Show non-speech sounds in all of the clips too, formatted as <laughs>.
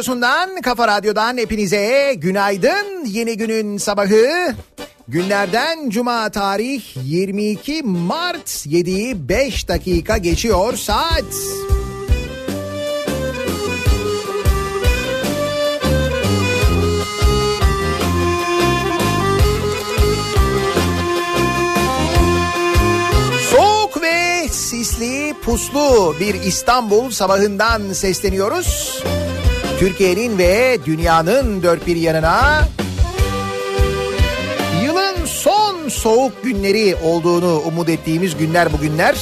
Radyosu'ndan, Kafa Radyo'dan hepinize günaydın. Yeni günün sabahı. Günlerden Cuma tarih 22 Mart 7'yi 5 dakika geçiyor saat. Soğuk ve sisli puslu bir İstanbul sabahından sesleniyoruz. Türkiye'nin ve dünyanın dört bir yanına yılın son soğuk günleri olduğunu umut ettiğimiz günler bugünler.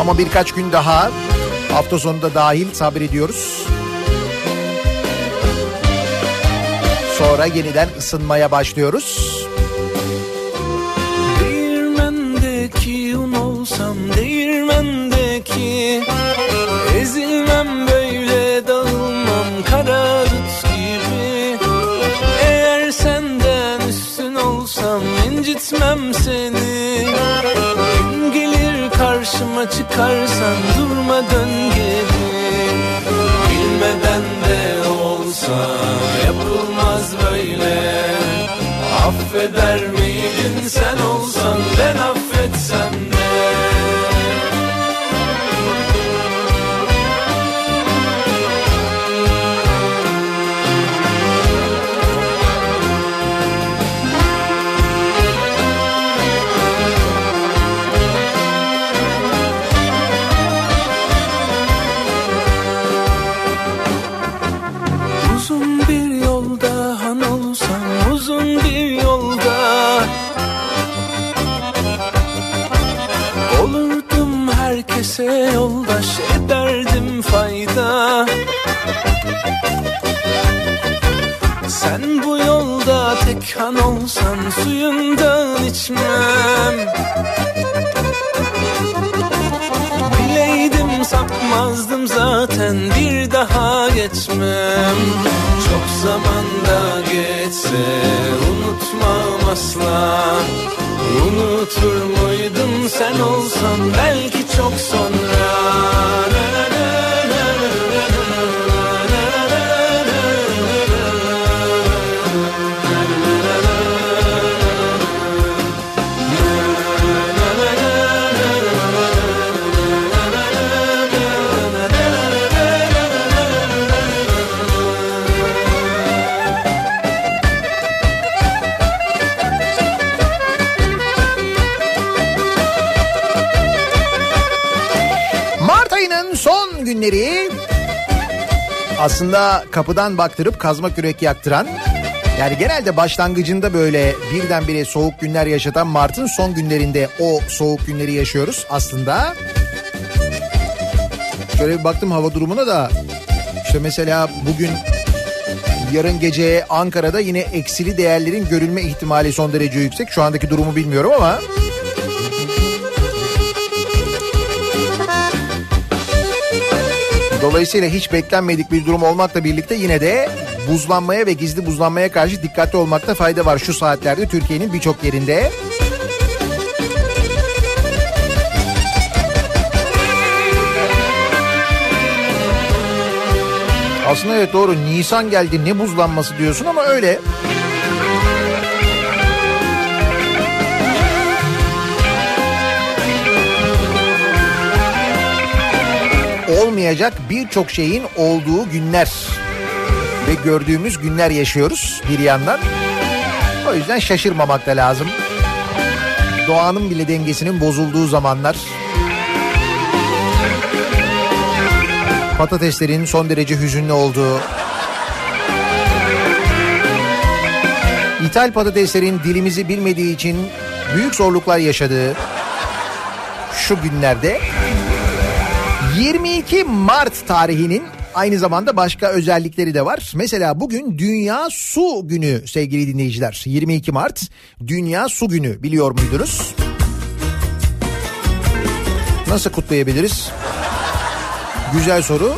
Ama birkaç gün daha hafta sonunda dahil sabrediyoruz. Sonra yeniden ısınmaya başlıyoruz. Affeder miydin sen olsan ben affetsem de asla. Unutur muydum sen olsan belki çok sonra aslında kapıdan baktırıp kazma kürek yaktıran yani genelde başlangıcında böyle birdenbire soğuk günler yaşatan Mart'ın son günlerinde o soğuk günleri yaşıyoruz aslında. Şöyle bir baktım hava durumuna da işte mesela bugün yarın gece Ankara'da yine eksili değerlerin görülme ihtimali son derece yüksek. Şu andaki durumu bilmiyorum ama Dolayısıyla hiç beklenmedik bir durum olmakla birlikte yine de buzlanmaya ve gizli buzlanmaya karşı dikkatli olmakta fayda var şu saatlerde Türkiye'nin birçok yerinde. Aslında evet doğru Nisan geldi ne buzlanması diyorsun ama öyle. Olmayacak birçok şeyin olduğu günler ve gördüğümüz günler yaşıyoruz bir yandan. O yüzden şaşırmamak da lazım. Doğanın bile dengesinin bozulduğu zamanlar. Patateslerin son derece hüzünlü olduğu. İthal patateslerin dilimizi bilmediği için büyük zorluklar yaşadığı şu günlerde 22 Mart tarihinin aynı zamanda başka özellikleri de var. Mesela bugün Dünya Su Günü sevgili dinleyiciler. 22 Mart Dünya Su Günü biliyor muydunuz? Nasıl kutlayabiliriz? Güzel soru.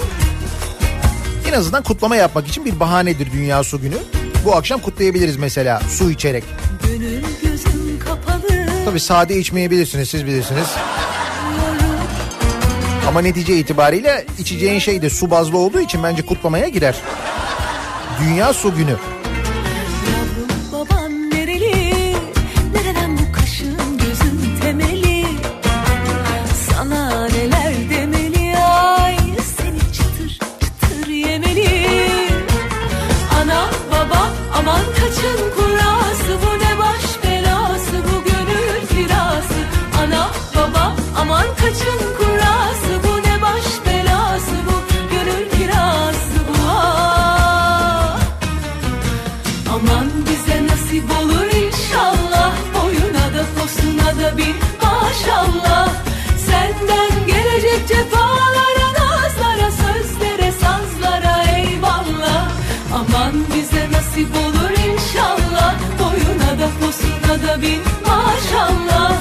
En azından kutlama yapmak için bir bahanedir Dünya Su Günü. Bu akşam kutlayabiliriz mesela su içerek. Gönül gözüm kapalı Tabii sade içmeyebilirsiniz siz bilirsiniz. Ama netice itibariyle içeceğin şey de su bazlı olduğu için bence kutlamaya girer. Dünya Su Günü. Bir maşallah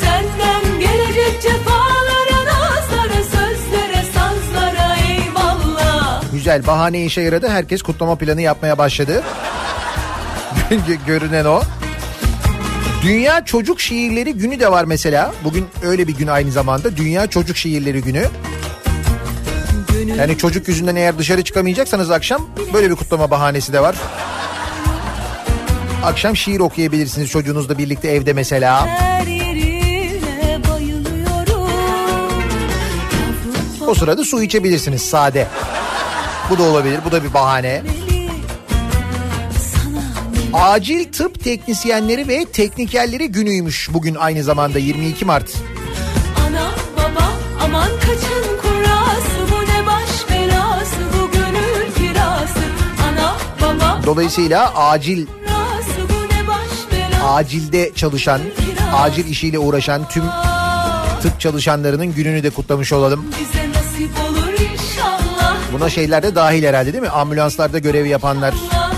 Senden gelecek cefalara Nazlara, sözlere, sazlara eyvallah Güzel bahane işe yaradı. Herkes kutlama planı yapmaya başladı. <laughs> Görünen o. Dünya Çocuk Şiirleri Günü de var mesela. Bugün öyle bir gün aynı zamanda. Dünya Çocuk Şiirleri Günü. Yani çocuk yüzünden eğer dışarı çıkamayacaksanız akşam böyle bir kutlama bahanesi de var. Akşam şiir okuyabilirsiniz çocuğunuzla birlikte evde mesela. O sırada su içebilirsiniz sade. Bu da olabilir. Bu da bir bahane. Acil tıp teknisyenleri ve teknikerleri günüymüş bugün aynı zamanda 22 Mart. ana baba aman kaçın kurası bu ne baş belası bu gönül kirası. Ana baba Dolayısıyla acil acilde çalışan, acil işiyle uğraşan tüm tıp çalışanlarının gününü de kutlamış olalım. Buna şeyler de dahil herhalde değil mi? Ambulanslarda görev yapanlar, Allah,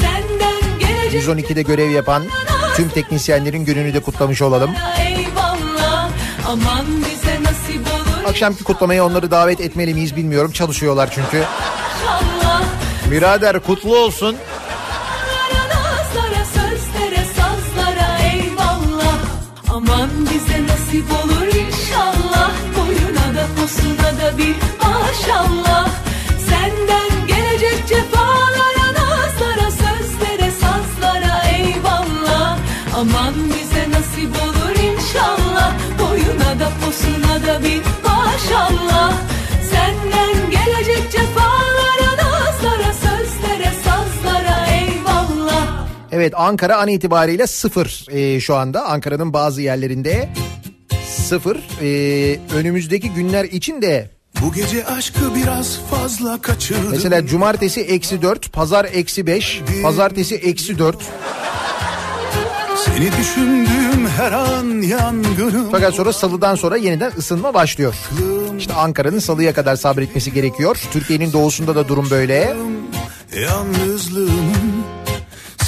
Senden gelecek 112'de görev yapan tüm teknisyenlerin gününü de kutlamış olalım. Akşamki kutlamaya onları davet etmeli miyiz bilmiyorum. Çalışıyorlar çünkü. Birader kutlu olsun. Nasip olur inşallah. Boyuna da posuna da bir maşallah. Senden gelecek cefalara, nazlara, sözlere, sazlara eyvallah. Aman bize nasip olur inşallah. Boyuna da posuna da bir maşallah. Senden gelecek cefalara, nazlara, sözlere, sazlara eyvallah. Evet Ankara an itibariyle sıfır ee, şu anda. Ankara'nın bazı yerlerinde sıfır. Ee, önümüzdeki günler için de Bu gece aşkı biraz fazla kaçırdım. mesela cumartesi eksi dört, pazar eksi beş, pazartesi eksi dört. Seni düşündüğüm her an yangınım. Fakat sonra salıdan sonra yeniden ısınma başlıyor. İşte Ankara'nın salıya kadar sabretmesi gerekiyor. Türkiye'nin doğusunda da durum böyle. Yalnızlığımın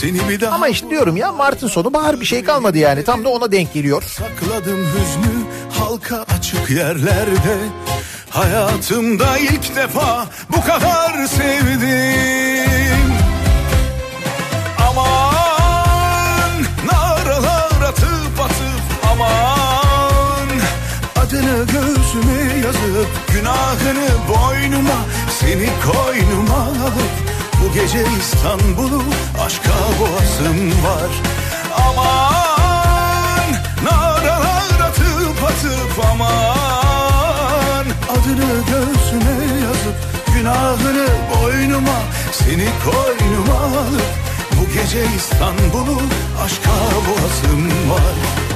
seni bir daha Ama işte diyorum ya Mart'ın sonu bahar bir şey kalmadı yani. Tam da ona denk geliyor. sakladım hüznü halka açık yerlerde. Hayatımda ilk defa bu kadar sevdim. Aman naralar atıp atıp aman Adını göğsüme yazıp günahını boynuma seni koynuma alıp bu gece İstanbul'u aşka boğazım var. Aman naralar atıp atıp aman Adını göğsüme yazıp günahını boynuma seni koynuma alıp bu gece İstanbul'u aşka boğazım var.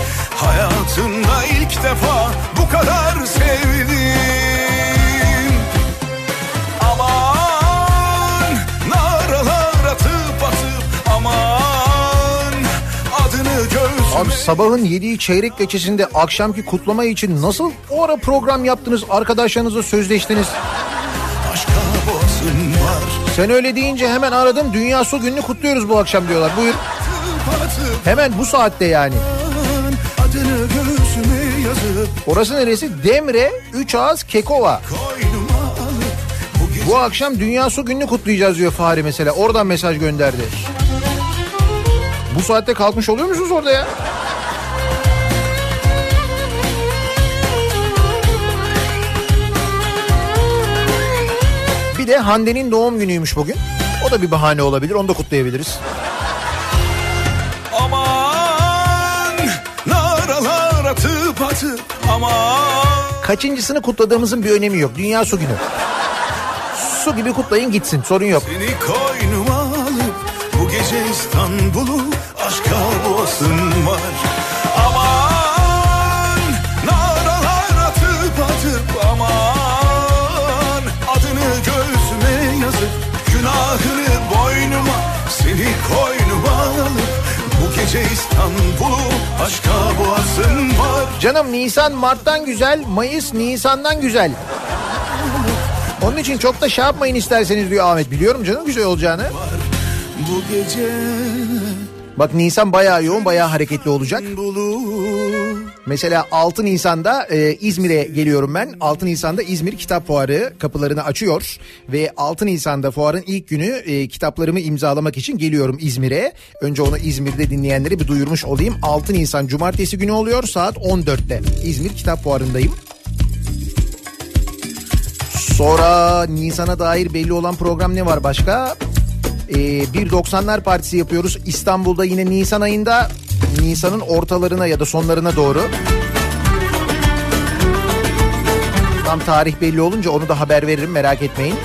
Hayatımda ilk defa bu kadar sevdim Aman naralar atıp atıp aman adını göğsüme Abi sabahın yediği çeyrek geçesinde akşamki kutlama için nasıl o ara program yaptınız arkadaşlarınızla sözleştiniz? Var Sen öyle deyince hemen aradım Dünya Su Günü'nü kutluyoruz bu akşam diyorlar. Buyur. Hemen bu saatte yani. Adını göğsüme yazıp Orası neresi? Demre, Üç Ağız, Kekova. Bu akşam Dünya Su Günü'nü kutlayacağız diyor Fahri mesela. Oradan mesaj gönderdi. Bu saatte kalkmış oluyor musunuz orada ya? Bir de Hande'nin doğum günüymüş bugün. O da bir bahane olabilir. Onu da kutlayabiliriz. Kaçıncısını kutladığımızın bir önemi yok. Dünya Su Günü. Su gibi kutlayın gitsin. Sorun yok. Seni koynuma alıp bu gece İstanbul'u gece İstanbul'u aşka boğasın var. Canım Nisan Mart'tan güzel, Mayıs Nisan'dan güzel. Onun için çok da şey yapmayın isterseniz diyor Ahmet. Biliyorum canım güzel olacağını. Bu gece Bak Nisan bayağı yoğun, bayağı hareketli olacak. İstanbul'u Mesela 6 Nisan'da e, İzmir'e geliyorum ben. 6 Nisan'da İzmir Kitap Fuarı kapılarını açıyor. Ve 6 Nisan'da fuarın ilk günü e, kitaplarımı imzalamak için geliyorum İzmir'e. Önce onu İzmir'de dinleyenlere bir duyurmuş olayım. 6 Nisan Cumartesi günü oluyor saat 14'te. İzmir Kitap Fuarı'ndayım. Sonra Nisan'a dair belli olan program ne var başka? Ee, bir 90'lar partisi yapıyoruz. İstanbul'da yine Nisan ayında Nisan'ın ortalarına ya da sonlarına doğru. Tam tarih belli olunca onu da haber veririm merak etmeyin.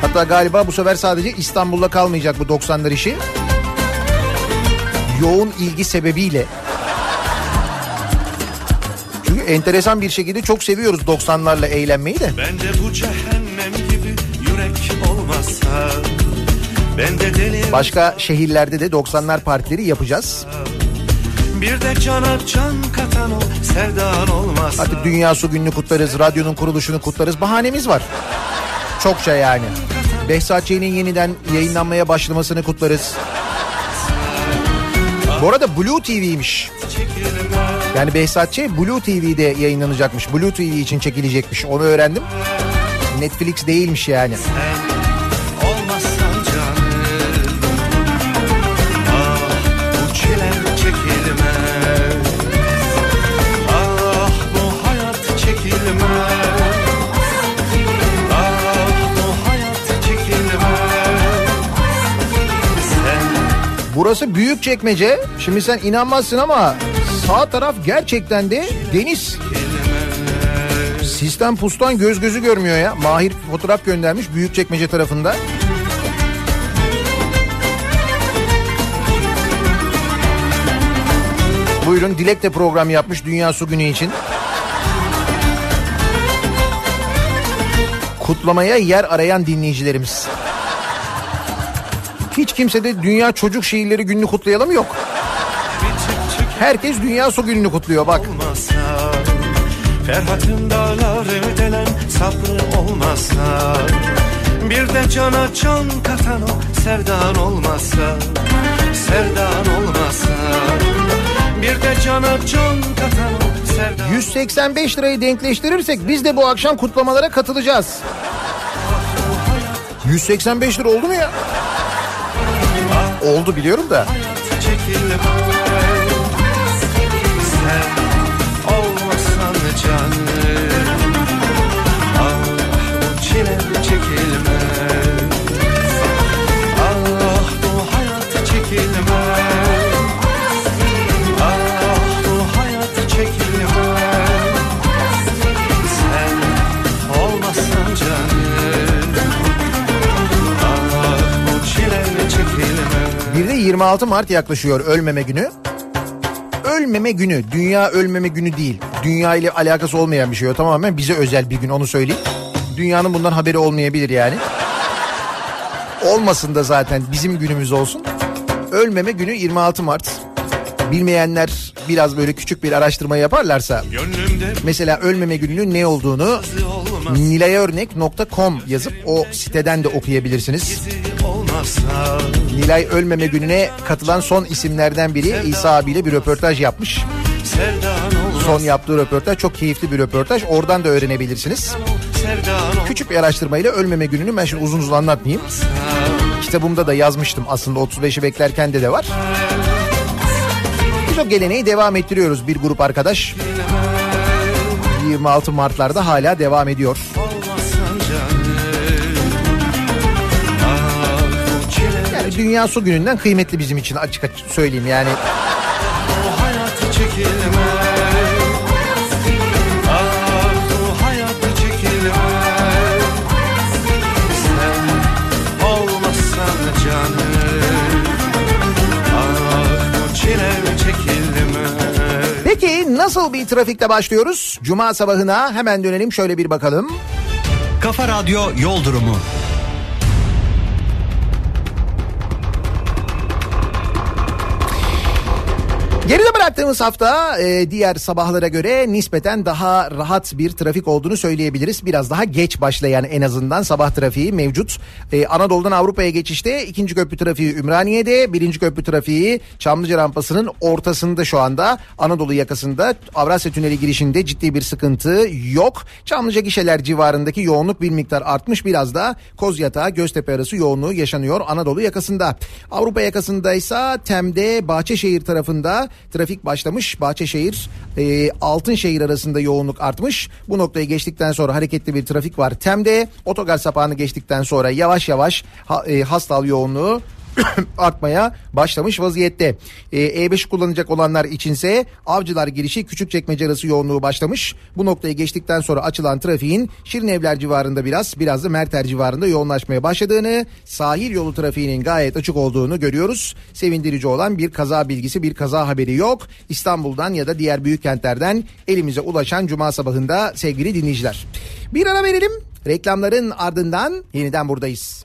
Hatta galiba bu sefer sadece İstanbul'da kalmayacak bu 90'lar işi. Yoğun ilgi sebebiyle çünkü enteresan bir şekilde çok seviyoruz 90'larla eğlenmeyi de. Ben de bu cehennem gibi yürek olmazsa Ben de deli Başka şehirlerde de 90'lar partileri yapacağız. Bir de cana can katan o sevdan olmazsa Artık Dünya Su Günü'nü kutlarız, radyonun kuruluşunu kutlarız. Bahanemiz var. Çokça yani. Behzat Ç'nin yeniden yayınlanmaya başlamasını kutlarız. Bu arada Blue TV'ymiş. Yani Behzat Ç. Blue TV'de yayınlanacakmış. Blue TV için çekilecekmiş. Onu öğrendim. Netflix değilmiş yani. olmazsan Burası büyük çekmece. Şimdi sen inanmazsın ama sağ taraf gerçekten de deniz. Sistem pustan göz gözü görmüyor ya. Mahir fotoğraf göndermiş büyük çekmece tarafında. Buyurun Dilek de program yapmış Dünya Su Günü için. Kutlamaya yer arayan dinleyicilerimiz. Hiç kimse de Dünya Çocuk Şiirleri Günü'nü kutlayalım yok. Herkes Dünya Su Günü'nü kutluyor bak. olmasa Ferhat'ın dağları delen sabrı olmasa Bir de cana can katan o sevdan olmasa Sevdan olmasa Bir de cana can katan o sevdan 185 lirayı denkleştirirsek biz de bu akşam kutlamalara katılacağız. 185 lira oldu mu ya? Oldu biliyorum da. çekilmez Sen olmasan canım 26 Mart yaklaşıyor ölmeme günü. Ölmeme günü, dünya ölmeme günü değil. Dünya ile alakası olmayan bir şey o tamamen bize özel bir gün onu söyleyeyim. Dünyanın bundan haberi olmayabilir yani. Olmasın da zaten bizim günümüz olsun. Ölmeme günü 26 Mart. Bilmeyenler biraz böyle küçük bir araştırma yaparlarsa Gönlümde mesela ölmeme gününün ne olduğunu nilayörnek.com yazıp o siteden de okuyabilirsiniz. Nilay ölmeme gününe katılan son isimlerden biri İsa abiyle bir röportaj yapmış. Son yaptığı röportaj çok keyifli bir röportaj. Oradan da öğrenebilirsiniz. Küçük bir araştırmayla ölmeme gününü ben şimdi uzun uzun anlatmayayım. Kitabımda da yazmıştım aslında 35'i beklerken de de var. Biz o geleneği devam ettiriyoruz bir grup arkadaş. 26 Mart'larda hala devam ediyor. Dünya Su Günü'nden kıymetli bizim için açık açık söyleyeyim yani. Peki nasıl bir trafikte başlıyoruz? Cuma sabahına hemen dönelim şöyle bir bakalım. Kafa Radyo Yol Durumu. Geride bıraktığımız hafta e, diğer sabahlara göre nispeten daha rahat bir trafik olduğunu söyleyebiliriz. Biraz daha geç başlayan en azından sabah trafiği mevcut. E, Anadolu'dan Avrupa'ya geçişte ikinci köprü trafiği Ümraniye'de, birinci köprü trafiği Çamlıca rampasının ortasında şu anda Anadolu yakasında Avrasya Tüneli girişinde ciddi bir sıkıntı yok. Çamlıca gişeler civarındaki yoğunluk bir miktar artmış biraz da Kozyatağı Göztepe arası yoğunluğu yaşanıyor Anadolu yakasında. Avrupa yakasındaysa Tem'de Bahçeşehir tarafında trafik başlamış. Bahçeşehir e, Altınşehir arasında yoğunluk artmış. Bu noktayı geçtikten sonra hareketli bir trafik var. Tem'de otogar sapağını geçtikten sonra yavaş yavaş ha, e, hastal yoğunluğu <coughs> artmaya başlamış vaziyette. Ee, E5 kullanacak olanlar içinse Avcılar girişi Küçükçekmece arası yoğunluğu başlamış. Bu noktayı geçtikten sonra açılan trafiğin Şirinevler civarında biraz biraz da Merter civarında yoğunlaşmaya başladığını, sahil yolu trafiğinin gayet açık olduğunu görüyoruz. Sevindirici olan bir kaza bilgisi, bir kaza haberi yok. İstanbul'dan ya da diğer büyük kentlerden elimize ulaşan cuma sabahında sevgili dinleyiciler. Bir ara verelim. Reklamların ardından yeniden buradayız.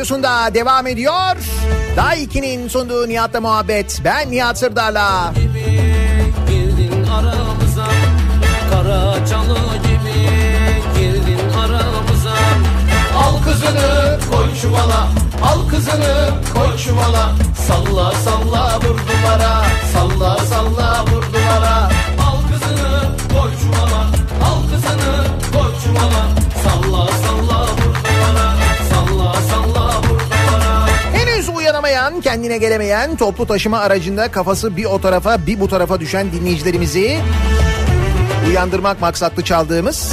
radyosunda devam ediyor. Daha 2'nin sunduğu Nihat'la muhabbet. Ben Nihat Sırdar'la. Gibi Girdin aramıza Al kızını koy çuvala Al kızını koy çuvala Salla salla vur duvara Salla salla vur duvara Al kızını koy çuvala Al kızını kendine gelemeyen, toplu taşıma aracında kafası bir o tarafa bir bu tarafa düşen dinleyicilerimizi uyandırmak maksatlı çaldığımız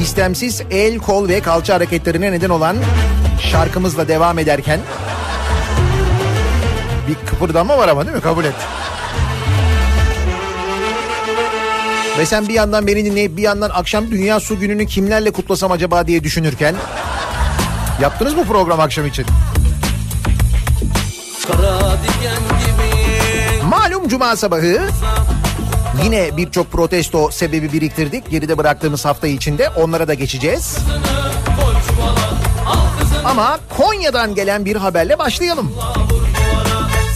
istemsiz el, kol ve kalça hareketlerine neden olan şarkımızla devam ederken bir kıpırdama var ama değil mi? Kabul et. Ve sen bir yandan beni dinleyip bir yandan akşam Dünya Su Günü'nü kimlerle kutlasam acaba diye düşünürken yaptınız mı program akşam için? Malum cuma sabahı yine birçok protesto sebebi biriktirdik. Geride bıraktığımız hafta içinde onlara da geçeceğiz. Ama Konya'dan gelen bir haberle başlayalım.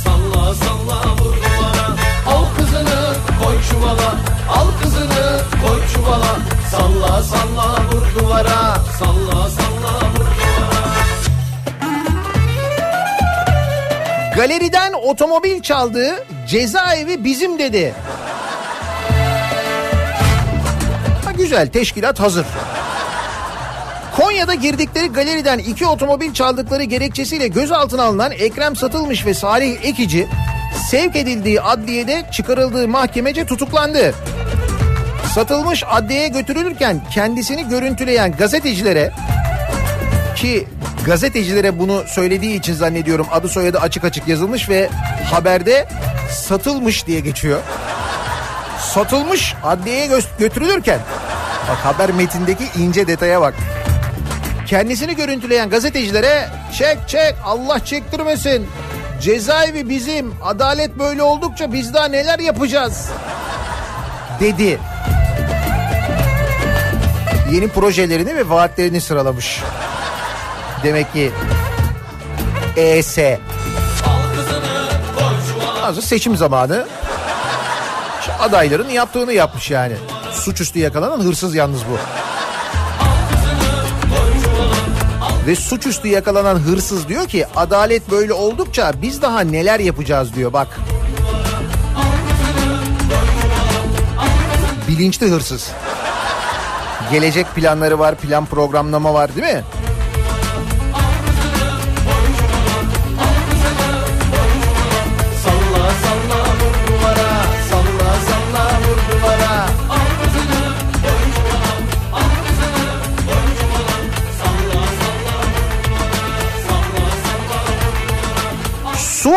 Salla salla vur duvara Al kızını koy çuvala Al kızını koy çuvala Salla salla vur duvara Salla salla Galeriden otomobil çaldı, cezaevi bizim dedi. Ha, güzel, teşkilat hazır. Konya'da girdikleri galeriden iki otomobil çaldıkları gerekçesiyle gözaltına alınan Ekrem Satılmış ve Salih Ekici sevk edildiği adliyede çıkarıldığı mahkemece tutuklandı. Satılmış adliyeye götürülürken kendisini görüntüleyen gazetecilere ki gazetecilere bunu söylediği için zannediyorum adı soyadı açık açık yazılmış ve haberde satılmış diye geçiyor. Satılmış adliyeye gö- götürülürken bak haber metindeki ince detaya bak. Kendisini görüntüleyen gazetecilere çek çek Allah çektirmesin. Cezaevi bizim. Adalet böyle oldukça biz daha neler yapacağız? Dedi. Yeni projelerini ve vaatlerini sıralamış. Demek ki ES. Hazır seçim zamanı. Adayların yaptığını yapmış yani. Suçüstü yakalanan hırsız yalnız bu. Ve suçüstü yakalanan hırsız diyor ki adalet böyle oldukça biz daha neler yapacağız diyor bak. Bilinçli hırsız. Gelecek planları var, plan programlama var değil mi?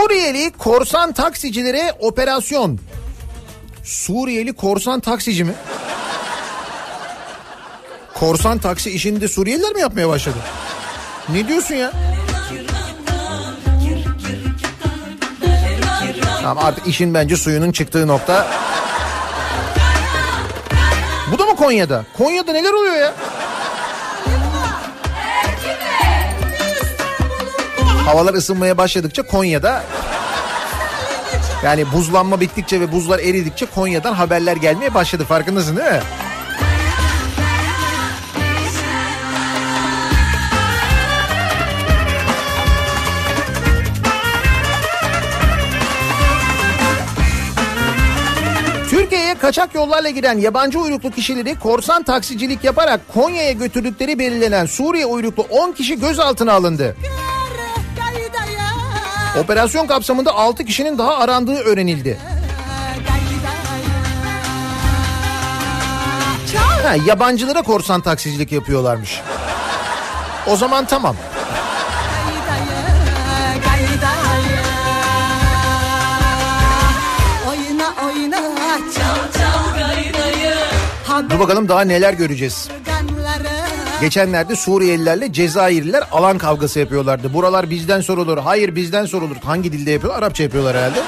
Suriyeli korsan taksicilere operasyon. Suriyeli korsan taksici mi? Korsan taksi işini de Suriyeliler mi yapmaya başladı? Ne diyorsun ya? Tamam artık işin bence suyunun çıktığı nokta. Bu da mı Konya'da? Konya'da neler oluyor ya? Havalar ısınmaya başladıkça Konya'da yani buzlanma bittikçe ve buzlar eridikçe Konya'dan haberler gelmeye başladı farkındasın değil mi? Türkiye'ye kaçak yollarla giren yabancı uyruklu kişileri korsan taksicilik yaparak Konya'ya götürdükleri belirlenen Suriye uyruklu 10 kişi gözaltına alındı. Operasyon kapsamında 6 kişinin daha arandığı öğrenildi. Ha, yabancılara korsan taksicilik yapıyorlarmış. O zaman tamam. Dur bakalım daha neler göreceğiz. Geçenlerde Suriyelilerle Cezayirliler alan kavgası yapıyorlardı. Buralar bizden sorulur. Hayır bizden sorulur. Hangi dilde yapıyor? Arapça yapıyorlar herhalde.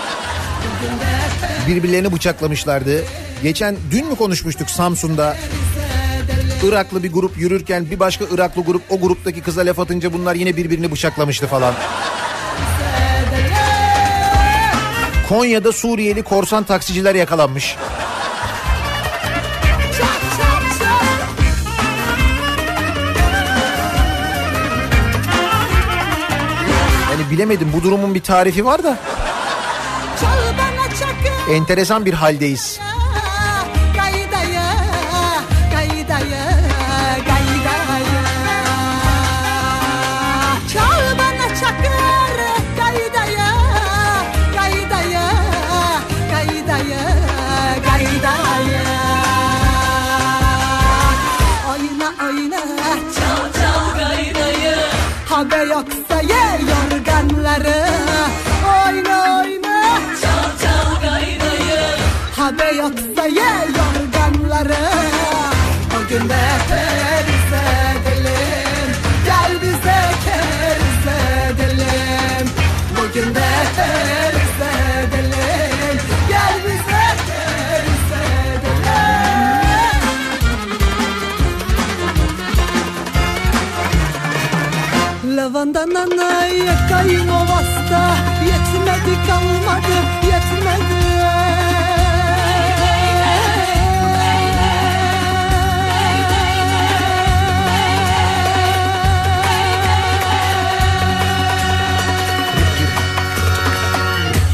Birbirlerini bıçaklamışlardı. Geçen dün mü konuşmuştuk Samsun'da? Iraklı bir grup yürürken bir başka Iraklı grup o gruptaki kıza laf atınca bunlar yine birbirini bıçaklamıştı falan. Konya'da Suriyeli korsan taksiciler yakalanmış. Yani bilemedim bu durumun bir tarifi var da enteresan bir haldeyiz. Lavandan anaya kaynovasta Yetmedi kalmadı yetmedi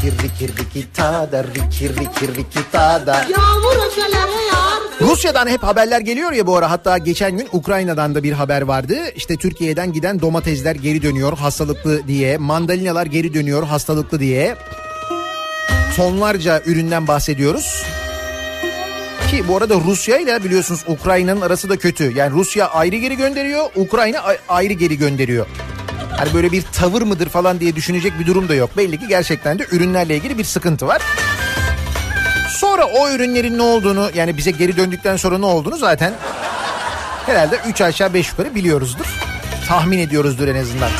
Rikir rikir rikita da rikir rikir rikita da. Yağmur Rus Rusya'dan hep haberler geliyor ya bu ara hatta geçen gün Ukrayna'dan da bir haber vardı. İşte Türkiye'den giden domatesler geri dönüyor hastalıklı diye, mandalinalar geri dönüyor hastalıklı diye. Tonlarca üründen bahsediyoruz. Ki bu arada Rusya ile biliyorsunuz Ukrayna'nın arası da kötü. Yani Rusya ayrı geri gönderiyor, Ukrayna ayrı geri gönderiyor. Hani böyle bir tavır mıdır falan diye düşünecek bir durum da yok. Belli ki gerçekten de ürünlerle ilgili bir sıkıntı var. Sonra o ürünlerin ne olduğunu yani bize geri döndükten sonra ne olduğunu zaten herhalde 3 aşağı 5 yukarı biliyoruzdur. Tahmin ediyoruzdur en azından.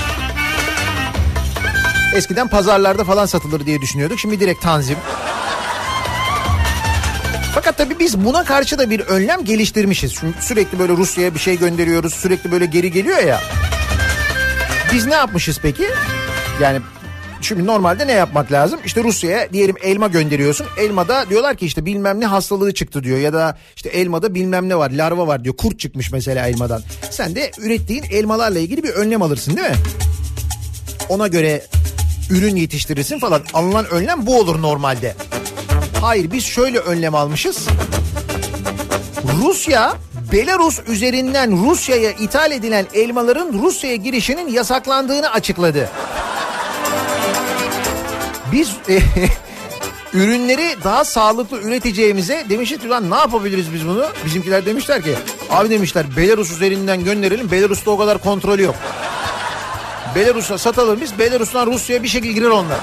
Eskiden pazarlarda falan satılır diye düşünüyorduk. Şimdi direkt tanzim. Fakat tabii biz buna karşı da bir önlem geliştirmişiz. Çünkü sürekli böyle Rusya'ya bir şey gönderiyoruz. Sürekli böyle geri geliyor ya. Biz ne yapmışız peki? Yani şimdi normalde ne yapmak lazım? İşte Rusya'ya diyelim elma gönderiyorsun. Elmada diyorlar ki işte bilmem ne hastalığı çıktı diyor. Ya da işte elmada bilmem ne var larva var diyor. Kurt çıkmış mesela elmadan. Sen de ürettiğin elmalarla ilgili bir önlem alırsın değil mi? Ona göre ürün yetiştirirsin falan. Alınan önlem bu olur normalde. Hayır biz şöyle önlem almışız. Rusya Belarus üzerinden Rusya'ya ithal edilen elmaların Rusya'ya girişinin yasaklandığını açıkladı. Biz e, <laughs> ürünleri daha sağlıklı üreteceğimize demişiz ki lan ne yapabiliriz biz bunu? Bizimkiler demişler ki abi demişler Belarus üzerinden gönderelim Belarus'ta o kadar kontrolü yok. <laughs> Belarus'a satalım biz Belarus'tan Rusya'ya bir şekilde girer onlar.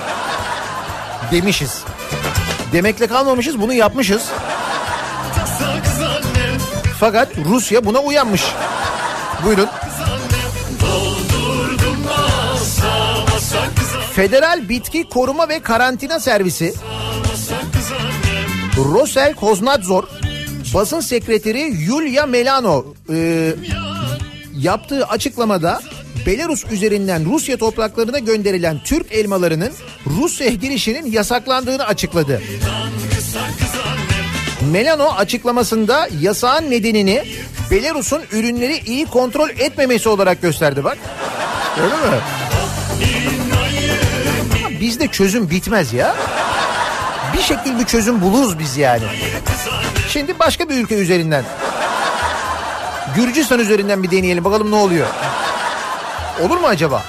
<laughs> Demişiz. Demekle kalmamışız bunu yapmışız. Fakat Rusya buna uyanmış. Buyurun. Federal Bitki Koruma ve Karantina Servisi Rosel Koznadzor basın sekreteri Yulia Melano e, yaptığı açıklamada Belarus üzerinden Rusya topraklarına gönderilen Türk elmalarının Rusya'ya girişinin yasaklandığını açıkladı. Melano açıklamasında yasağın nedenini Belarus'un ürünleri iyi kontrol etmemesi olarak gösterdi bak. Öyle mi? Ya Bizde çözüm bitmez ya. Bir şekilde bir çözüm buluruz biz yani. Şimdi başka bir ülke üzerinden. Gürcistan üzerinden bir deneyelim bakalım ne oluyor. Olur mu acaba?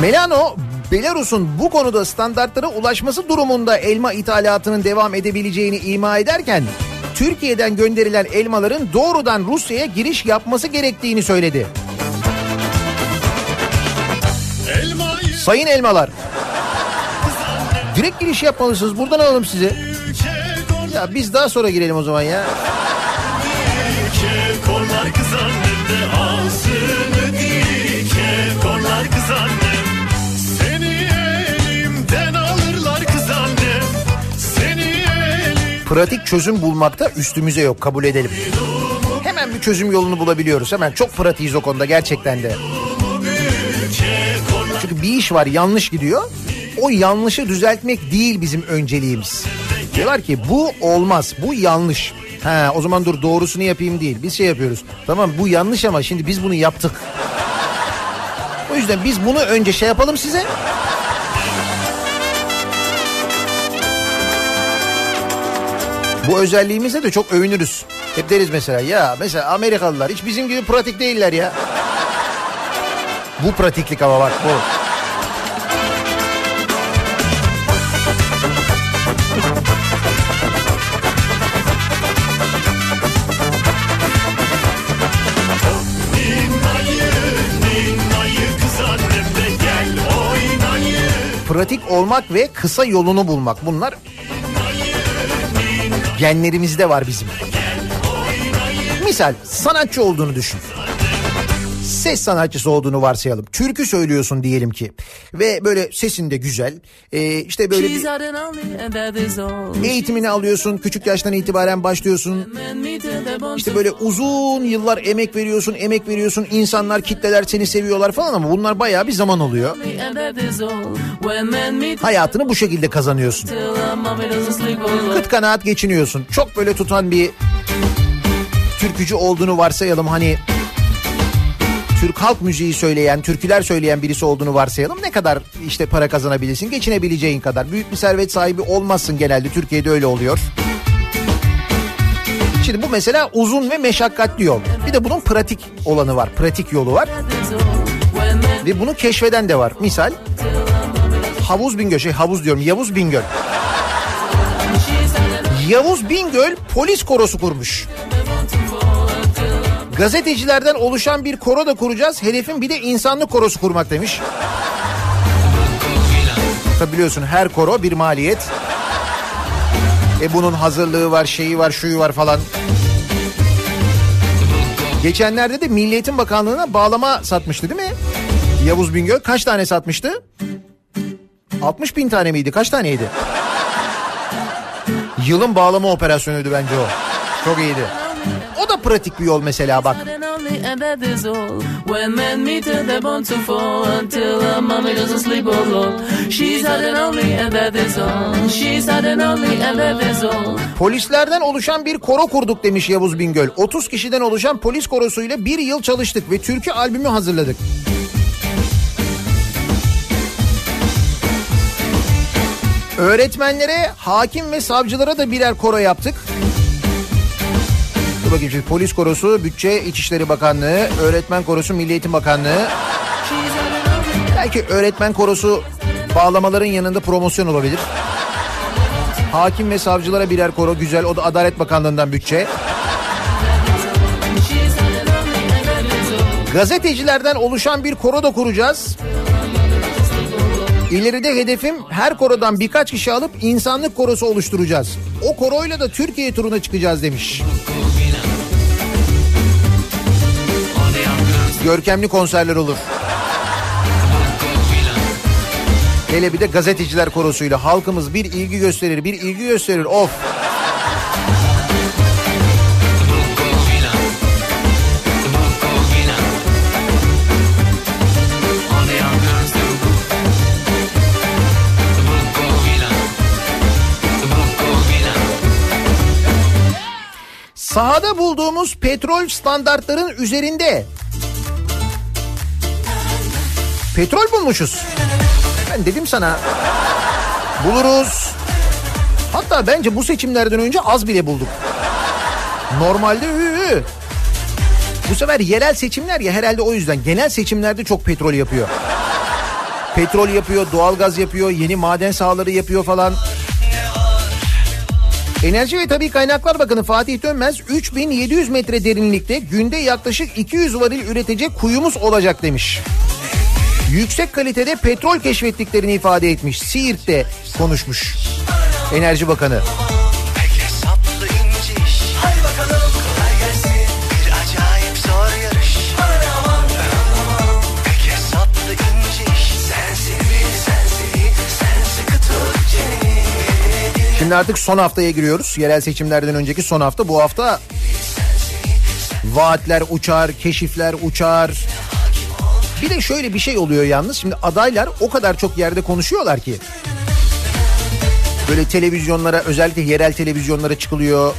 Melano Belarus'un bu konuda standartlara ulaşması durumunda elma ithalatının devam edebileceğini ima ederken Türkiye'den gönderilen elmaların doğrudan Rusya'ya giriş yapması gerektiğini söyledi. Sayın elmalar. Direkt giriş yapmalısınız. Buradan alalım sizi. Ya biz daha sonra girelim o zaman ya. Pratik çözüm bulmakta üstümüze yok kabul edelim. Hemen bir çözüm yolunu bulabiliyoruz. Hemen çok pratiğiz o konuda gerçekten de. Çünkü bir iş var yanlış gidiyor. O yanlışı düzeltmek değil bizim önceliğimiz. Diyorlar ki bu olmaz, bu yanlış. Ha o zaman dur doğrusunu yapayım değil. Biz şey yapıyoruz. Tamam bu yanlış ama şimdi biz bunu yaptık. O yüzden biz bunu önce şey yapalım size. Bu özelliğimizle de çok övünürüz. Hep deriz mesela ya mesela Amerikalılar hiç bizim gibi pratik değiller ya. Bu pratiklik ama bak bu. Pratik olmak ve kısa yolunu bulmak bunlar genlerimizde var bizim. Misal sanatçı olduğunu düşün. Ses sanatçısı olduğunu varsayalım. Türkü söylüyorsun diyelim ki. Ve böyle sesin de güzel. Ee, işte böyle bir eğitimini alıyorsun. Küçük yaştan itibaren başlıyorsun. İşte böyle uzun yıllar emek veriyorsun, emek veriyorsun. İnsanlar, kitleler seni seviyorlar falan ama bunlar bayağı bir zaman oluyor. Hayatını bu şekilde kazanıyorsun. Kıt kanaat geçiniyorsun. Çok böyle tutan bir türkücü olduğunu varsayalım. Hani Türk halk müziği söyleyen, türküler söyleyen birisi olduğunu varsayalım. Ne kadar işte para kazanabilirsin? Geçinebileceğin kadar. Büyük bir servet sahibi olmazsın genelde. Türkiye'de öyle oluyor. Şimdi bu mesela uzun ve meşakkatli yol. Bir de bunun pratik olanı var. Pratik yolu var. Ve bunu keşfeden de var. Misal Havuz Bingöl şey havuz diyorum Yavuz Bingöl. Yavuz Bingöl polis korosu kurmuş. Gazetecilerden oluşan bir koro da kuracağız. Hedefin bir de insanlık korosu kurmak demiş. Tabi biliyorsun her koro bir maliyet. E bunun hazırlığı var, şeyi var, şuyu var falan. Geçenlerde de Milli Eğitim Bakanlığı'na bağlama satmıştı değil mi? Yavuz Bingöl kaç tane satmıştı? 60 bin tane miydi? Kaç taneydi? Yılın bağlama operasyonuydu bence o. Çok iyiydi. Pratik bir yol mesela bak. Polislerden oluşan bir koro kurduk demiş Yavuz Bingöl. 30 kişiden oluşan polis korosuyla bir yıl çalıştık ve türkü albümü hazırladık. Öğretmenlere, hakim ve savcılara da birer koro yaptık. Bakayım şimdi polis korosu, bütçe, İçişleri Bakanlığı, öğretmen korosu, Milli Eğitim Bakanlığı. Belki öğretmen korosu bağlamaların yanında promosyon olabilir. Hakim ve savcılara birer koro güzel. O da Adalet Bakanlığı'ndan bütçe. Gazetecilerden oluşan bir koro da kuracağız. İleride hedefim her korodan birkaç kişi alıp insanlık korosu oluşturacağız. O koroyla da Türkiye turuna çıkacağız demiş. Görkemli konserler olur. Hele bir de gazeteciler korosuyla halkımız bir ilgi gösterir, bir ilgi gösterir. Of. Sahada bulduğumuz petrol standartların üzerinde petrol bulmuşuz. Ben dedim sana buluruz. Hatta bence bu seçimlerden önce az bile bulduk. Normalde hü hü. Bu sefer yerel seçimler ya herhalde o yüzden genel seçimlerde çok petrol yapıyor. Petrol yapıyor, doğalgaz yapıyor, yeni maden sahaları yapıyor falan. Enerji ve Tabii Kaynaklar Bakanı Fatih Dönmez 3700 metre derinlikte günde yaklaşık 200 varil üretecek kuyumuz olacak demiş. Yüksek kalitede petrol keşfettiklerini ifade etmiş. Siirt'te konuşmuş. Enerji Bakanı. Şimdi artık son haftaya giriyoruz. Yerel seçimlerden önceki son hafta. Bu hafta vaatler uçar, keşifler uçar. Bir de şöyle bir şey oluyor yalnız. Şimdi adaylar o kadar çok yerde konuşuyorlar ki. Böyle televizyonlara özellikle yerel televizyonlara çıkılıyor.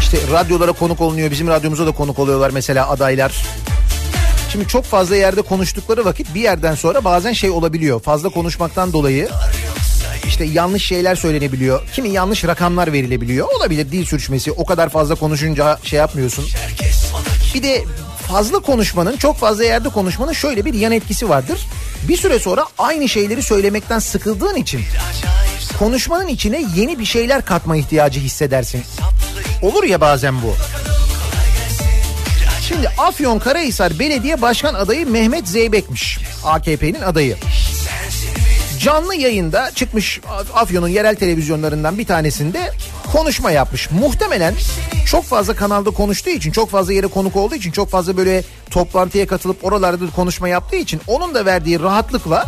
İşte radyolara konuk olunuyor. Bizim radyomuza da konuk oluyorlar mesela adaylar. Şimdi çok fazla yerde konuştukları vakit bir yerden sonra bazen şey olabiliyor. Fazla konuşmaktan dolayı işte yanlış şeyler söylenebiliyor. Kimi yanlış rakamlar verilebiliyor. Olabilir dil sürçmesi. O kadar fazla konuşunca şey yapmıyorsun. Bir de fazla konuşmanın, çok fazla yerde konuşmanın şöyle bir yan etkisi vardır. Bir süre sonra aynı şeyleri söylemekten sıkıldığın için konuşmanın içine yeni bir şeyler katma ihtiyacı hissedersin. Olur ya bazen bu. Şimdi Afyon Karahisar Belediye Başkan adayı Mehmet Zeybek'miş. AKP'nin adayı. Canlı yayında çıkmış Afyon'un yerel televizyonlarından bir tanesinde konuşma yapmış. Muhtemelen çok fazla kanalda konuştuğu için, çok fazla yere konuk olduğu için, çok fazla böyle toplantıya katılıp oralarda konuşma yaptığı için onun da verdiği rahatlıkla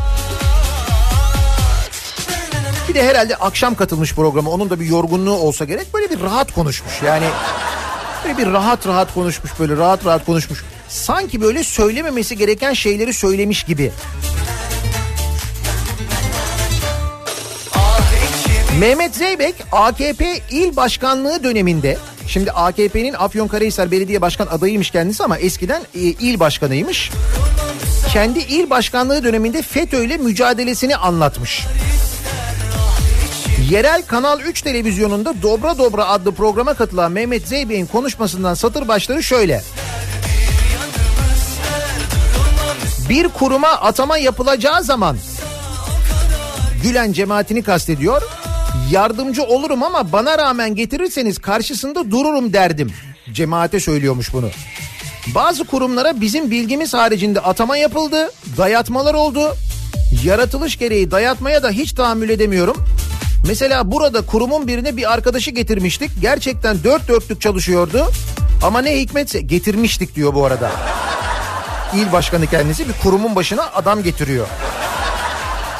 bir de herhalde akşam katılmış programa onun da bir yorgunluğu olsa gerek böyle bir rahat konuşmuş. Yani böyle bir rahat rahat konuşmuş böyle rahat rahat konuşmuş. Sanki böyle söylememesi gereken şeyleri söylemiş gibi. Mehmet Zeybek AKP il başkanlığı döneminde şimdi AKP'nin Afyonkarahisar Belediye Başkan adayıymış kendisi ama eskiden e, il başkanıymış. Kendi il başkanlığı döneminde FETÖ ile mücadelesini anlatmış. Yerel Kanal 3 televizyonunda Dobra Dobra adlı programa katılan Mehmet Zeybek'in konuşmasından satır başları şöyle. Bir kuruma atama yapılacağı zaman Gülen cemaatini kastediyor. Yardımcı olurum ama bana rağmen getirirseniz karşısında dururum derdim. Cemaate söylüyormuş bunu. Bazı kurumlara bizim bilgimiz haricinde atama yapıldı, dayatmalar oldu. Yaratılış gereği dayatmaya da hiç tahammül edemiyorum. Mesela burada kurumun birine bir arkadaşı getirmiştik. Gerçekten dört dörtlük çalışıyordu. Ama ne hikmetse getirmiştik diyor bu arada. İl başkanı kendisi bir kurumun başına adam getiriyor.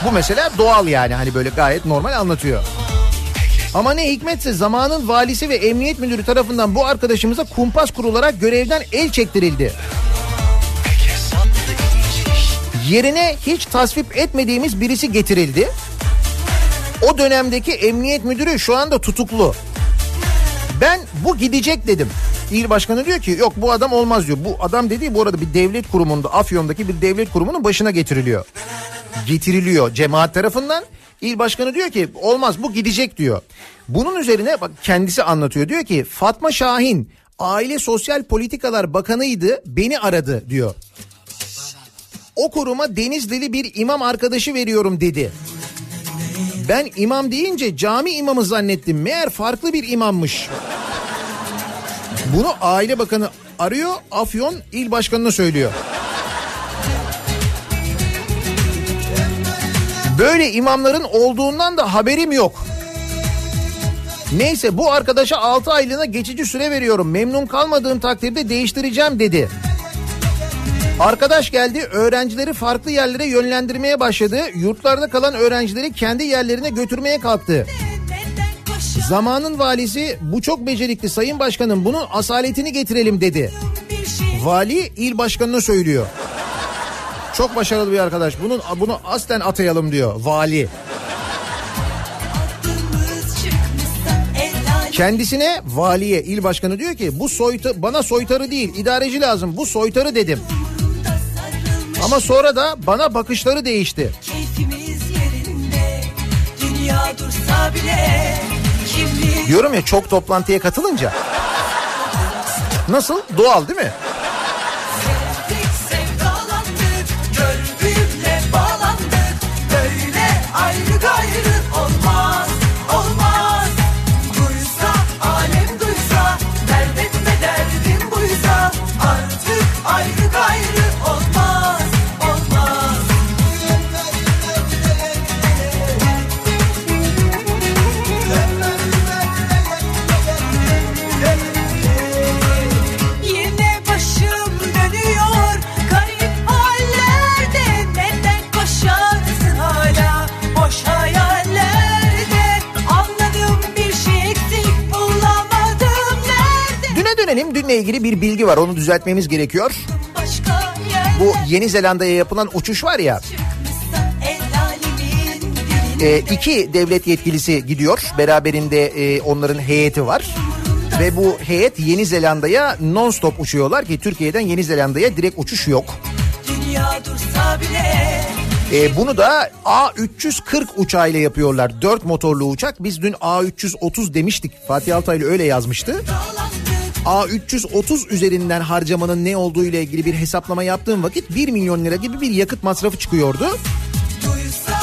Bu mesela doğal yani hani böyle gayet normal anlatıyor. Ama ne hikmetse zamanın valisi ve emniyet müdürü tarafından bu arkadaşımıza kumpas kurularak görevden el çektirildi. Yerine hiç tasvip etmediğimiz birisi getirildi. O dönemdeki emniyet müdürü şu anda tutuklu. Ben bu gidecek dedim. İl başkanı diyor ki yok bu adam olmaz diyor. Bu adam dediği bu arada bir devlet kurumunda Afyon'daki bir devlet kurumunun başına getiriliyor. Getiriliyor cemaat tarafından. İl başkanı diyor ki olmaz bu gidecek diyor. Bunun üzerine bak kendisi anlatıyor. Diyor ki Fatma Şahin Aile Sosyal Politikalar Bakanıydı beni aradı diyor. O kuruma Denizlili bir imam arkadaşı veriyorum dedi. Ben imam deyince cami imamı zannettim. Meğer farklı bir imammış. Bunu Aile Bakanı arıyor, Afyon il başkanına söylüyor. Böyle imamların olduğundan da haberim yok. Neyse bu arkadaşa 6 aylığına geçici süre veriyorum. Memnun kalmadığım takdirde değiştireceğim dedi. Arkadaş geldi öğrencileri farklı yerlere yönlendirmeye başladı. Yurtlarda kalan öğrencileri kendi yerlerine götürmeye kalktı. Zamanın valisi bu çok becerikli sayın başkanım bunun asaletini getirelim dedi. Vali il başkanına söylüyor. Çok başarılı bir arkadaş. Bunun bunu aslen atayalım diyor vali. Kendisine valiye il başkanı diyor ki bu soyta bana soytarı değil idareci lazım bu soytarı dedim. Ama sonra da bana bakışları değişti. Yerinde Diyorum ya çok toplantıya katılınca. Nasıl? Doğal değil mi? Bir bilgi var. Onu düzeltmemiz gerekiyor. Bu Yeni Zelanda'ya yapılan uçuş var ya. E, iki devlet yetkilisi gidiyor. Beraberinde e, onların heyeti var. Ve bu heyet Yeni Zelanda'ya non-stop uçuyorlar ki Türkiye'den Yeni Zelanda'ya direkt uçuş yok. E, bunu da A340 uçağıyla yapıyorlar. Dört motorlu uçak. Biz dün A330 demiştik. Fatih Altaylı öyle yazmıştı. A330 üzerinden harcamanın ne olduğu ile ilgili bir hesaplama yaptığım vakit 1 milyon lira gibi bir yakıt masrafı çıkıyordu.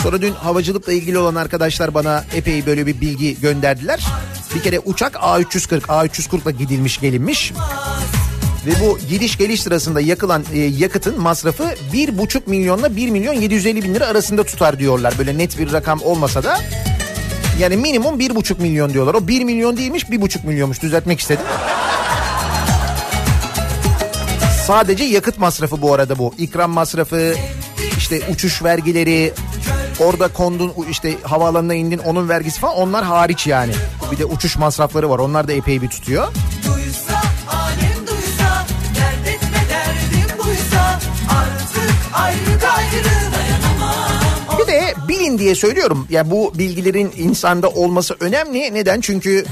Sonra dün havacılıkla ilgili olan arkadaşlar bana epey böyle bir bilgi gönderdiler. Bir kere uçak A340, A340'la gidilmiş gelinmiş. Ve bu gidiş geliş sırasında yakılan e, yakıtın masrafı 1,5 milyonla 1 milyon 750 bin lira arasında tutar diyorlar. Böyle net bir rakam olmasa da. Yani minimum 1,5 milyon diyorlar. O 1 milyon değilmiş 1,5 milyonmuş düzeltmek istedim. Sadece yakıt masrafı bu arada bu. İkram masrafı, işte uçuş vergileri, orada kondun işte havaalanına indin onun vergisi falan onlar hariç yani. Bir de uçuş masrafları var onlar da epey bir tutuyor. duysa duysa ayrı gayrı Bir de bilin diye söylüyorum. Yani bu bilgilerin insanda olması önemli. Neden? Çünkü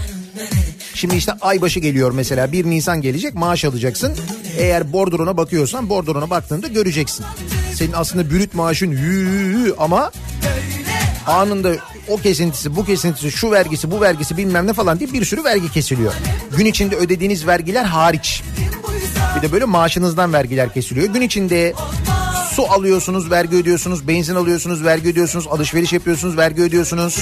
Şimdi işte aybaşı geliyor mesela 1 Nisan gelecek maaş alacaksın. Eğer bordrona bakıyorsan bordrona baktığında göreceksin. Senin aslında brüt maaşın yü ama anında o kesintisi, bu kesintisi, şu vergisi, bu vergisi bilmem ne falan diye bir sürü vergi kesiliyor. Gün içinde ödediğiniz vergiler hariç. Bir de böyle maaşınızdan vergiler kesiliyor. Gün içinde su alıyorsunuz, vergi ödüyorsunuz, benzin alıyorsunuz, vergi ödüyorsunuz, alışveriş yapıyorsunuz, vergi ödüyorsunuz.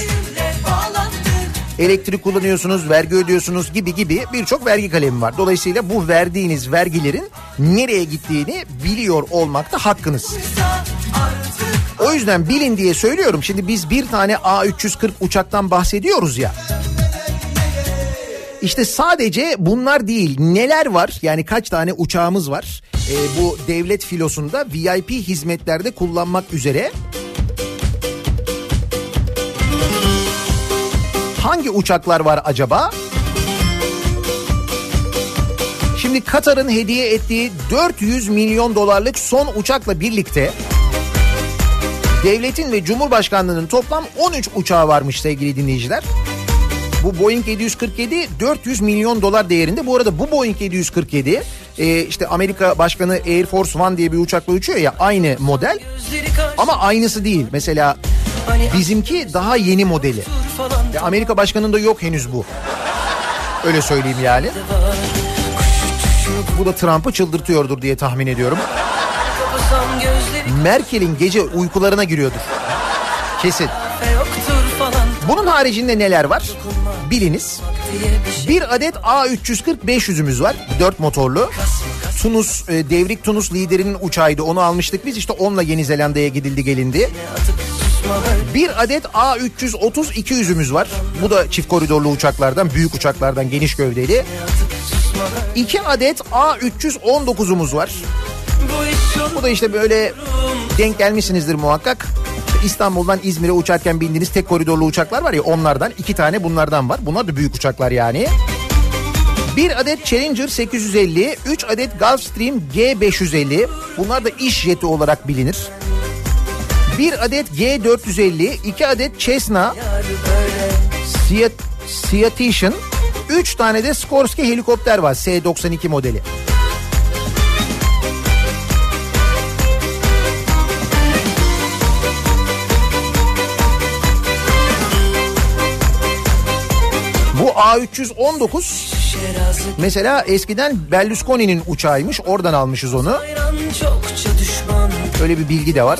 Elektrik kullanıyorsunuz, vergi ödüyorsunuz gibi gibi birçok vergi kalemi var. Dolayısıyla bu verdiğiniz vergilerin nereye gittiğini biliyor olmakta hakkınız. O yüzden bilin diye söylüyorum. Şimdi biz bir tane A340 uçaktan bahsediyoruz ya. İşte sadece bunlar değil neler var yani kaç tane uçağımız var Ee, bu devlet filosunda VIP hizmetlerde kullanmak üzere hangi uçaklar var acaba? Şimdi Katar'ın hediye ettiği 400 milyon dolarlık son uçakla birlikte devletin ve Cumhurbaşkanlığının toplam 13 uçağı varmış sevgili dinleyiciler. Bu Boeing 747 400 milyon dolar değerinde. Bu arada bu Boeing 747 e, işte Amerika Başkanı Air Force One diye bir uçakla uçuyor ya aynı model. Ama aynısı değil. Mesela bizimki daha yeni modeli. Ve Amerika Başkanı'nda yok henüz bu. Öyle söyleyeyim yani. Bu da Trump'ı çıldırtıyordur diye tahmin ediyorum. Merkel'in gece uykularına giriyordur. Kesin. Bunun haricinde neler var? Biliniz. Bir adet A340 500'ümüz var. 4 motorlu. Tunus, e, Devrik Tunus liderinin uçağıydı. Onu almıştık biz. İşte onunla Yeni Zelanda'ya gidildi gelindi. Bir adet A330 200'ümüz var. Bu da çift koridorlu uçaklardan, büyük uçaklardan, geniş gövdeli. İki adet A319'umuz var. Bu da işte böyle denk gelmişsinizdir muhakkak. İstanbul'dan İzmir'e uçarken bindiğiniz tek koridorlu uçaklar var ya onlardan iki tane bunlardan var. Bunlar da büyük uçaklar yani. Bir adet Challenger 850, 3 adet Gulfstream G550. Bunlar da iş jeti olarak bilinir. Bir adet G450, iki adet Cessna Ciat Citation, 3 tane de Skorsky helikopter var S92 modeli. Bu A319 mesela eskiden Berlusconi'nin uçağıymış. Oradan almışız onu. Öyle bir bilgi de var.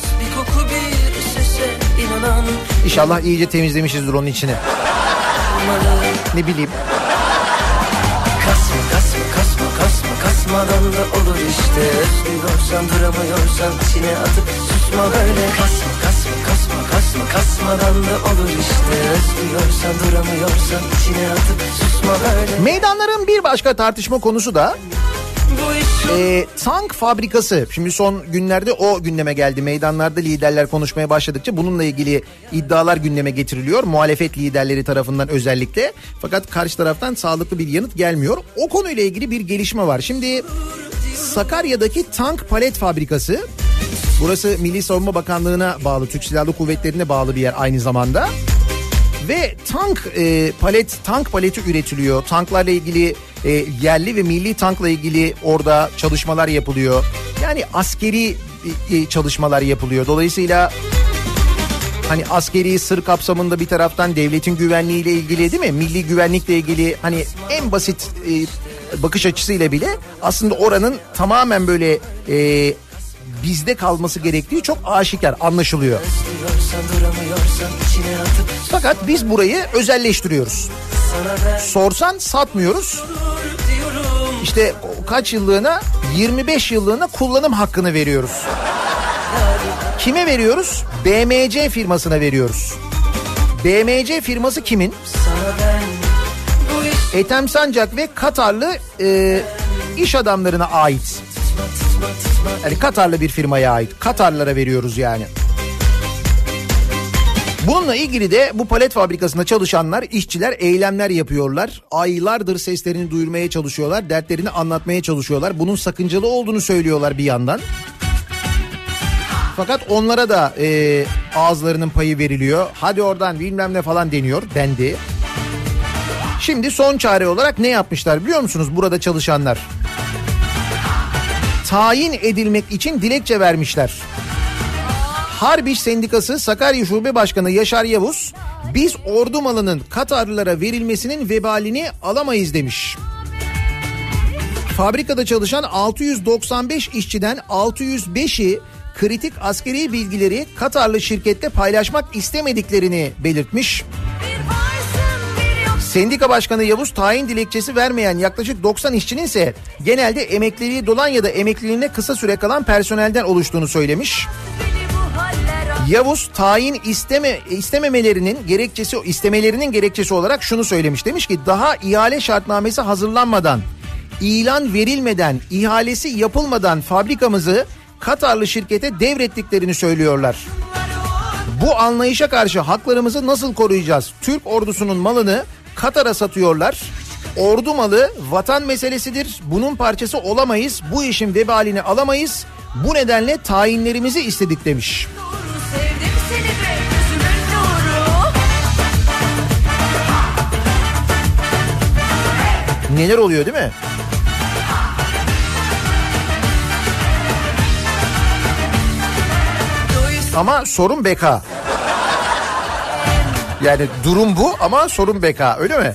İnşallah iyice temizlemişizdir onun içini. Ne bileyim. Kasma kasma kasma kasma kasmadan da olur işte. Özlüyorsan duramıyorsan içine atıp susma böyle. Kasma kasma kasma kasma kasmadan da olur işte. Özlüyorsan duramıyorsan içine atıp susma böyle. Meydanların bir başka tartışma konusu da Bu iş yok e, tank fabrikası. Şimdi son günlerde o gündeme geldi. Meydanlarda liderler konuşmaya başladıkça bununla ilgili iddialar gündeme getiriliyor. Muhalefet liderleri tarafından özellikle. Fakat karşı taraftan sağlıklı bir yanıt gelmiyor. O konuyla ilgili bir gelişme var. Şimdi Sakarya'daki tank palet fabrikası Burası Milli Savunma Bakanlığı'na bağlı, Türk Silahlı Kuvvetleri'ne bağlı bir yer aynı zamanda. Ve tank e, palet, tank paleti üretiliyor. Tanklarla ilgili e, yerli ve milli tankla ilgili orada çalışmalar yapılıyor. Yani askeri e, e, çalışmalar yapılıyor. Dolayısıyla hani askeri sır kapsamında bir taraftan devletin güvenliğiyle ilgili değil mi? Milli güvenlikle ilgili hani en basit e, bakış açısıyla bile aslında oranın tamamen böyle e, bizde kalması gerektiği çok aşikar anlaşılıyor. Fakat biz burayı özelleştiriyoruz. Sorsan satmıyoruz. İşte kaç yıllığına 25 yıllığına kullanım hakkını veriyoruz. Kime veriyoruz? BMC firmasına veriyoruz. BMC firması kimin? Ethem Sancak ve Katarlı e, iş adamlarına ait. Yani Katarlı bir firmaya ait. Katarlara veriyoruz yani. Bununla ilgili de bu palet fabrikasında çalışanlar, işçiler eylemler yapıyorlar. Aylardır seslerini duyurmaya çalışıyorlar, dertlerini anlatmaya çalışıyorlar. Bunun sakıncalı olduğunu söylüyorlar bir yandan. Fakat onlara da e, ağızlarının payı veriliyor. Hadi oradan bilmem ne falan deniyor, dendi. Şimdi son çare olarak ne yapmışlar biliyor musunuz burada çalışanlar? Tayin edilmek için dilekçe vermişler. Harbiş Sendikası Sakarya Şube Başkanı Yaşar Yavuz Biz ordu malının Katarlılara verilmesinin vebalini alamayız demiş. Fabrikada çalışan 695 işçiden 605'i kritik askeri bilgileri Katarlı şirkette paylaşmak istemediklerini belirtmiş. Sendika Başkanı Yavuz tayin dilekçesi vermeyen yaklaşık 90 işçinin ise genelde emekliliği dolan ya da emekliliğine kısa süre kalan personelden oluştuğunu söylemiş. Yavuz tayin isteme istememelerinin gerekçesi istemelerinin gerekçesi olarak şunu söylemiş. Demiş ki daha ihale şartnamesi hazırlanmadan, ilan verilmeden, ihalesi yapılmadan fabrikamızı Katarlı şirkete devrettiklerini söylüyorlar. Bu anlayışa karşı haklarımızı nasıl koruyacağız? Türk ordusunun malını Katar'a satıyorlar. Ordu malı vatan meselesidir. Bunun parçası olamayız. Bu işin vebalini alamayız. Bu nedenle tayinlerimizi istedik demiş. Neler oluyor değil mi? Ama sorun beka. Yani durum bu ama sorun beka öyle mi?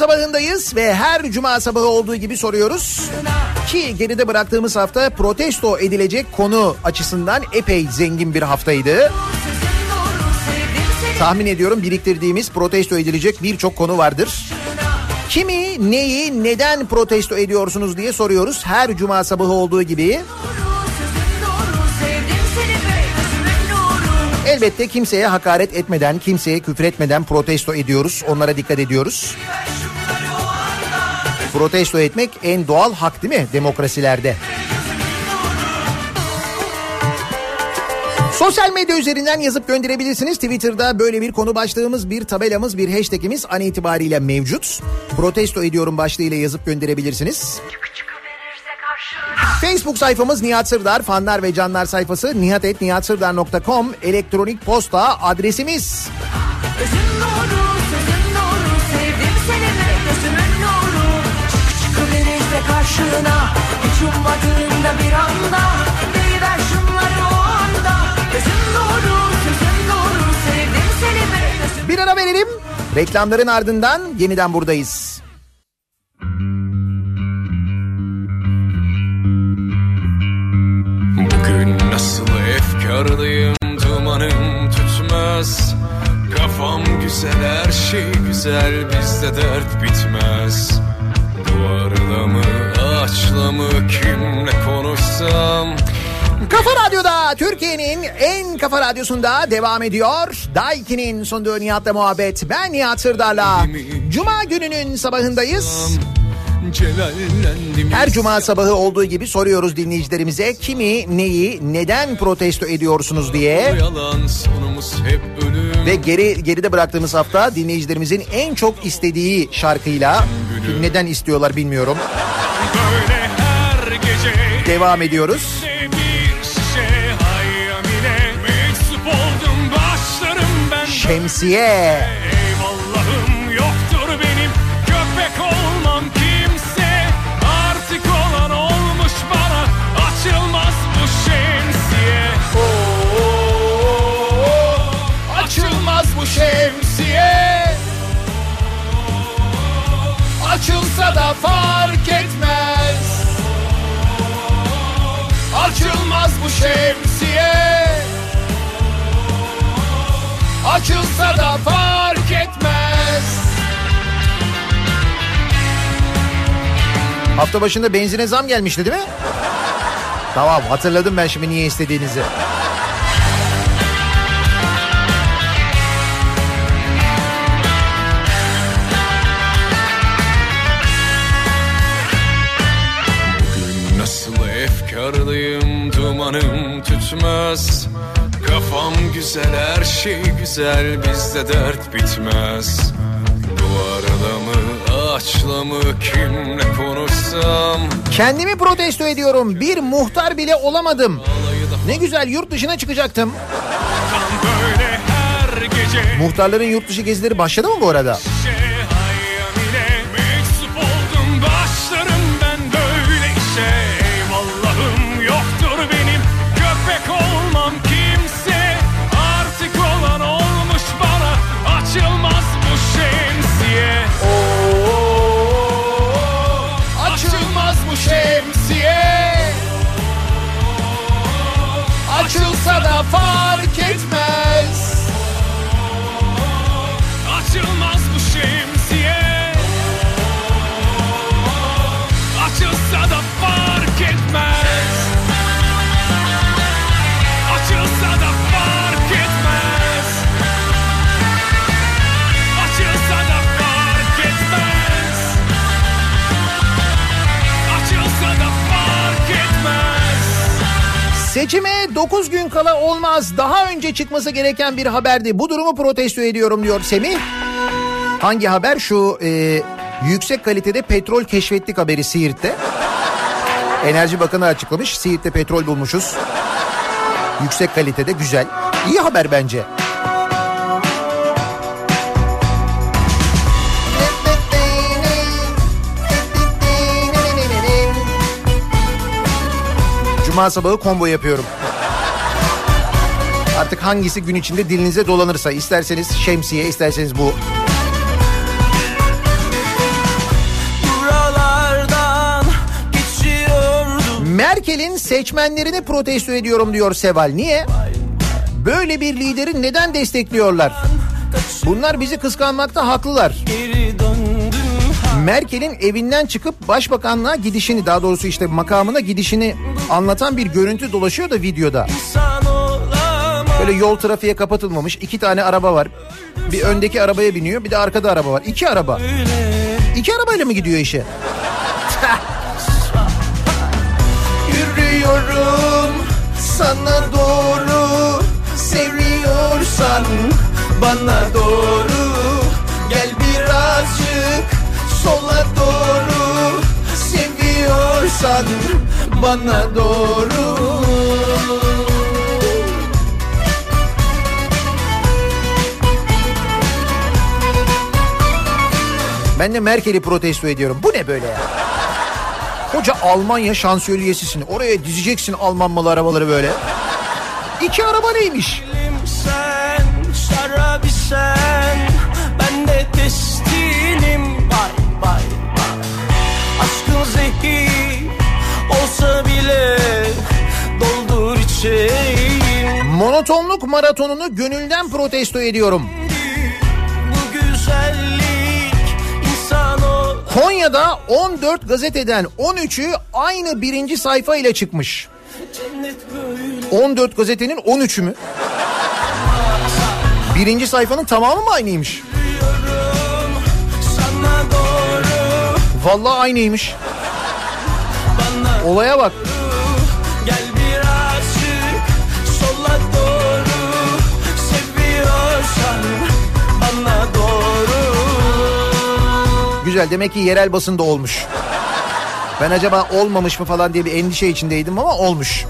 Sabahındayız ve her cuma sabahı olduğu gibi soruyoruz. Ki geride bıraktığımız hafta protesto edilecek konu açısından epey zengin bir haftaydı. Tahmin ediyorum biriktirdiğimiz protesto edilecek birçok konu vardır. Kimi, neyi, neden protesto ediyorsunuz diye soruyoruz her cuma sabahı olduğu gibi. Elbette kimseye hakaret etmeden, kimseye küfür etmeden protesto ediyoruz. Onlara dikkat ediyoruz. Protesto etmek en doğal hak değil mi demokrasilerde? Sosyal medya üzerinden yazıp gönderebilirsiniz. Twitter'da böyle bir konu başlığımız, bir tabelamız, bir hashtagimiz an itibariyle mevcut. Protesto ediyorum başlığıyla yazıp gönderebilirsiniz. Facebook sayfamız Nihat Sırdar, fanlar ve canlar sayfası nihatetnihatsırdar.com elektronik posta adresimiz. Gözün karşına, hiç ummadığında bir anda. Deyiver şunları o anda. Gözün nuru, sözün nuru, sevdim seni be Bir ara verelim. Reklamların ardından yeniden buradayız. Bugün nasıl efkarlıyım dumanım tutmaz Kafam güzel her şey güzel bizde dert bitmez Duvarla mı ağaçla mı kimle konuşsam Kafa Radyo'da Türkiye'nin en kafa radyosunda devam ediyor. Daiki'nin sunduğu Nihat'la muhabbet. Ben Nihat Sırdar'la. Cuma gününün sabahındayız. Her cuma sabahı olduğu gibi soruyoruz dinleyicilerimize kimi, neyi, neden protesto ediyorsunuz diye. Ve geri geride bıraktığımız hafta dinleyicilerimizin en çok istediği şarkıyla neden istiyorlar bilmiyorum. Devam ediyoruz. Şemsiye. Eyvallahım yoktur benim. Köpek olmam kimse. Artık olan olmuş bana. Açılmaz bu şemsiye. Açılmaz bu şemsiye. Açılsa da fark etmez Açılmaz bu şemsiye Açılsa da fark etmez Hafta başında benzine zam gelmişti değil mi? Tamam hatırladım ben şimdi niye istediğinizi. Nasıl efkar Duyarlıyım dumanım tütmez Kafam güzel her şey güzel bizde dert bitmez Duvarla mı ağaçla mı kimle konuşsam Kendimi protesto ediyorum. Bir muhtar bile olamadım. Ne güzel yurt dışına çıkacaktım. Muhtarların yurt dışı gezileri başladı mı bu arada? Seçime 9 gün kala olmaz. Daha önce çıkması gereken bir haberdi. Bu durumu protesto ediyorum diyor Semih. Hangi haber? Şu e, yüksek kalitede petrol keşfettik haberi Siirt'te. Enerji Bakanı açıklamış. Siirt'te petrol bulmuşuz. Yüksek kalitede güzel. İyi haber bence. Cuma sabahı combo yapıyorum. Artık hangisi gün içinde dilinize dolanırsa isterseniz şemsiye isterseniz bu. Merkel'in seçmenlerini protesto ediyorum diyor Seval. Niye? Böyle bir lideri neden destekliyorlar? Bunlar bizi kıskanmakta haklılar. Geri Merkel'in evinden çıkıp başbakanlığa gidişini daha doğrusu işte makamına gidişini anlatan bir görüntü dolaşıyor da videoda. Böyle yol trafiğe kapatılmamış iki tane araba var. Bir öndeki arabaya biniyor bir de arkada araba var. İki araba. İki arabayla mı gidiyor işe? <laughs> Yürüyorum sana doğru seviyorsan bana doğru gel birazcık sola doğru seviyorsan bana doğru. Ben de Merkel'i protesto ediyorum. Bu ne böyle ya? Koca Almanya şansölyesisin. Oraya dizeceksin Alman malı arabaları böyle. İki araba neymiş? sen zehir olsa bile Doldur içeyim Monotonluk maratonunu gönülden protesto ediyorum. Konya'da 14 gazeteden 13'ü aynı birinci sayfa ile çıkmış. cennet böyle 14 gazetenin 13'ü mü? Birinci sayfanın tamamı mı aynıymış? Vallahi aynıymış. Olaya bak. Gel birazcık sola doğru Seviyorsan bana doğru Güzel demek ki yerel basında olmuş. Ben acaba olmamış mı falan diye bir endişe içindeydim ama olmuş.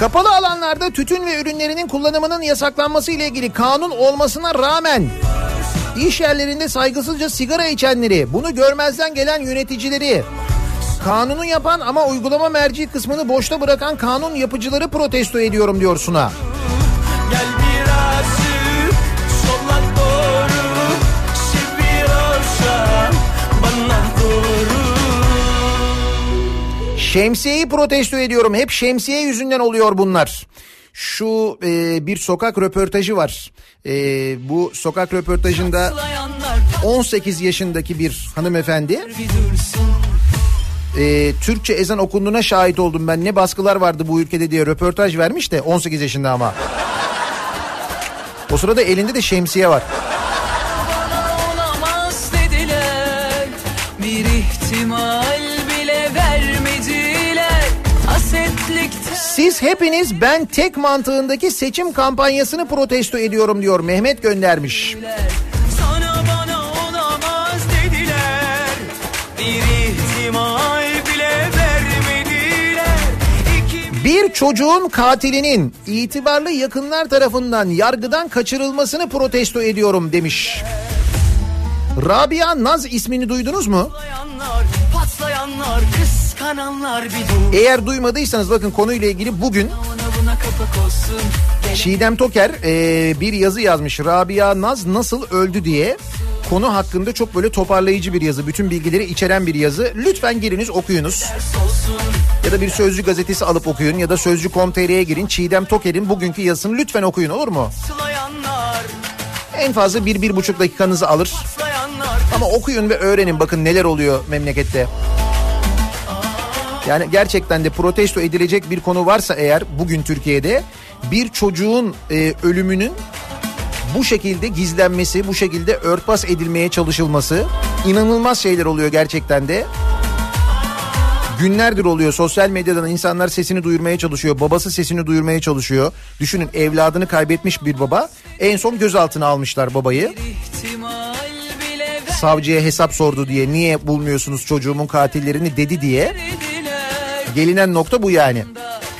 Kapalı alanlarda tütün ve ürünlerinin kullanımının yasaklanması ile ilgili kanun olmasına rağmen iş yerlerinde saygısızca sigara içenleri, bunu görmezden gelen yöneticileri, kanunu yapan ama uygulama merci kısmını boşta bırakan kanun yapıcıları protesto ediyorum diyor Suna. Gel birazcık Şemsiyeyi protesto ediyorum. Hep şemsiye yüzünden oluyor bunlar. Şu e, bir sokak röportajı var. E, bu sokak röportajında 18 yaşındaki bir hanımefendi e, Türkçe ezan okunduğuna şahit oldum ben. Ne baskılar vardı bu ülkede diye röportaj vermiş de 18 yaşında ama. O sırada elinde de şemsiye var. Siz hepiniz ben tek mantığındaki seçim kampanyasını protesto ediyorum diyor Mehmet göndermiş. Sana bana olamaz dediler Bir ihtimal bile vermediler İki Bir çocuğun katilinin itibarlı yakınlar tarafından yargıdan kaçırılmasını protesto ediyorum demiş. Rabia Naz ismini duydunuz mu? patlayanlar Patlayanlar dur Eğer duymadıysanız bakın konuyla ilgili bugün Çiğdem Toker e, bir yazı yazmış. Rabia Naz nasıl öldü diye. Konu hakkında çok böyle toparlayıcı bir yazı. Bütün bilgileri içeren bir yazı. Lütfen giriniz okuyunuz. Ya da bir Sözcü gazetesi alıp okuyun ya da Sözcü.com.tr'ye girin. Çiğdem Toker'in bugünkü yazısını lütfen okuyun olur mu? En fazla bir, bir buçuk dakikanızı alır. Ama okuyun ve öğrenin bakın neler oluyor memlekette. Yani gerçekten de protesto edilecek bir konu varsa eğer bugün Türkiye'de bir çocuğun e, ölümünün bu şekilde gizlenmesi, bu şekilde örtbas edilmeye çalışılması inanılmaz şeyler oluyor gerçekten de. Günlerdir oluyor sosyal medyadan insanlar sesini duyurmaya çalışıyor. Babası sesini duyurmaya çalışıyor. Düşünün evladını kaybetmiş bir baba. En son gözaltına almışlar babayı savcıya hesap sordu diye niye bulmuyorsunuz çocuğumun katillerini dedi diye gelinen nokta bu yani.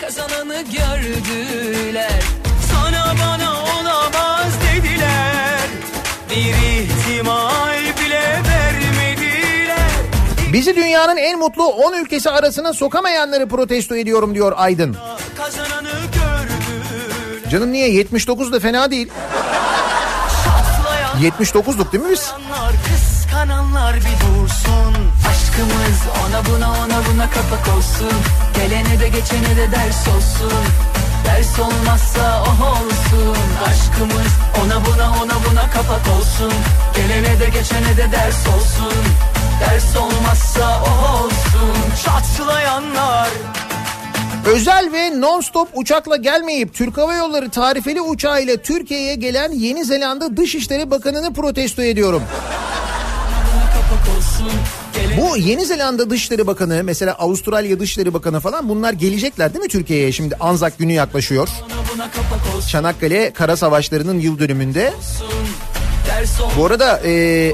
Kazananı gördüler Sana bana olamaz dediler Bir ihtimal bile vermediler Bizi dünyanın en mutlu 10 ülkesi arasına sokamayanları protesto ediyorum diyor Aydın. Kazananı gördüler Canım niye 79 da fena değil. Patlayan 79'luk değil mi biz? Kıskananlar, bir Aşkımız ona buna ona buna kapak olsun. Gelene de geçene de ders olsun. Ders olmazsa o olsun. Aşkımız ona buna ona buna kapak olsun. Gelene de geçene de ders olsun. Ders olmazsa o olsun. Çatlayanlar. Özel ve non-stop uçakla gelmeyip Türk Hava Yolları tarifeli uçağıyla Türkiye'ye gelen Yeni Zelanda Dışişleri Bakanı'nı protesto ediyorum. Bu Yeni Zelanda Dışişleri Bakanı mesela Avustralya Dışişleri Bakanı falan bunlar gelecekler değil mi Türkiye'ye? Şimdi Anzak günü yaklaşıyor. Çanakkale Kara Savaşları'nın yıl dönümünde. Bu arada e,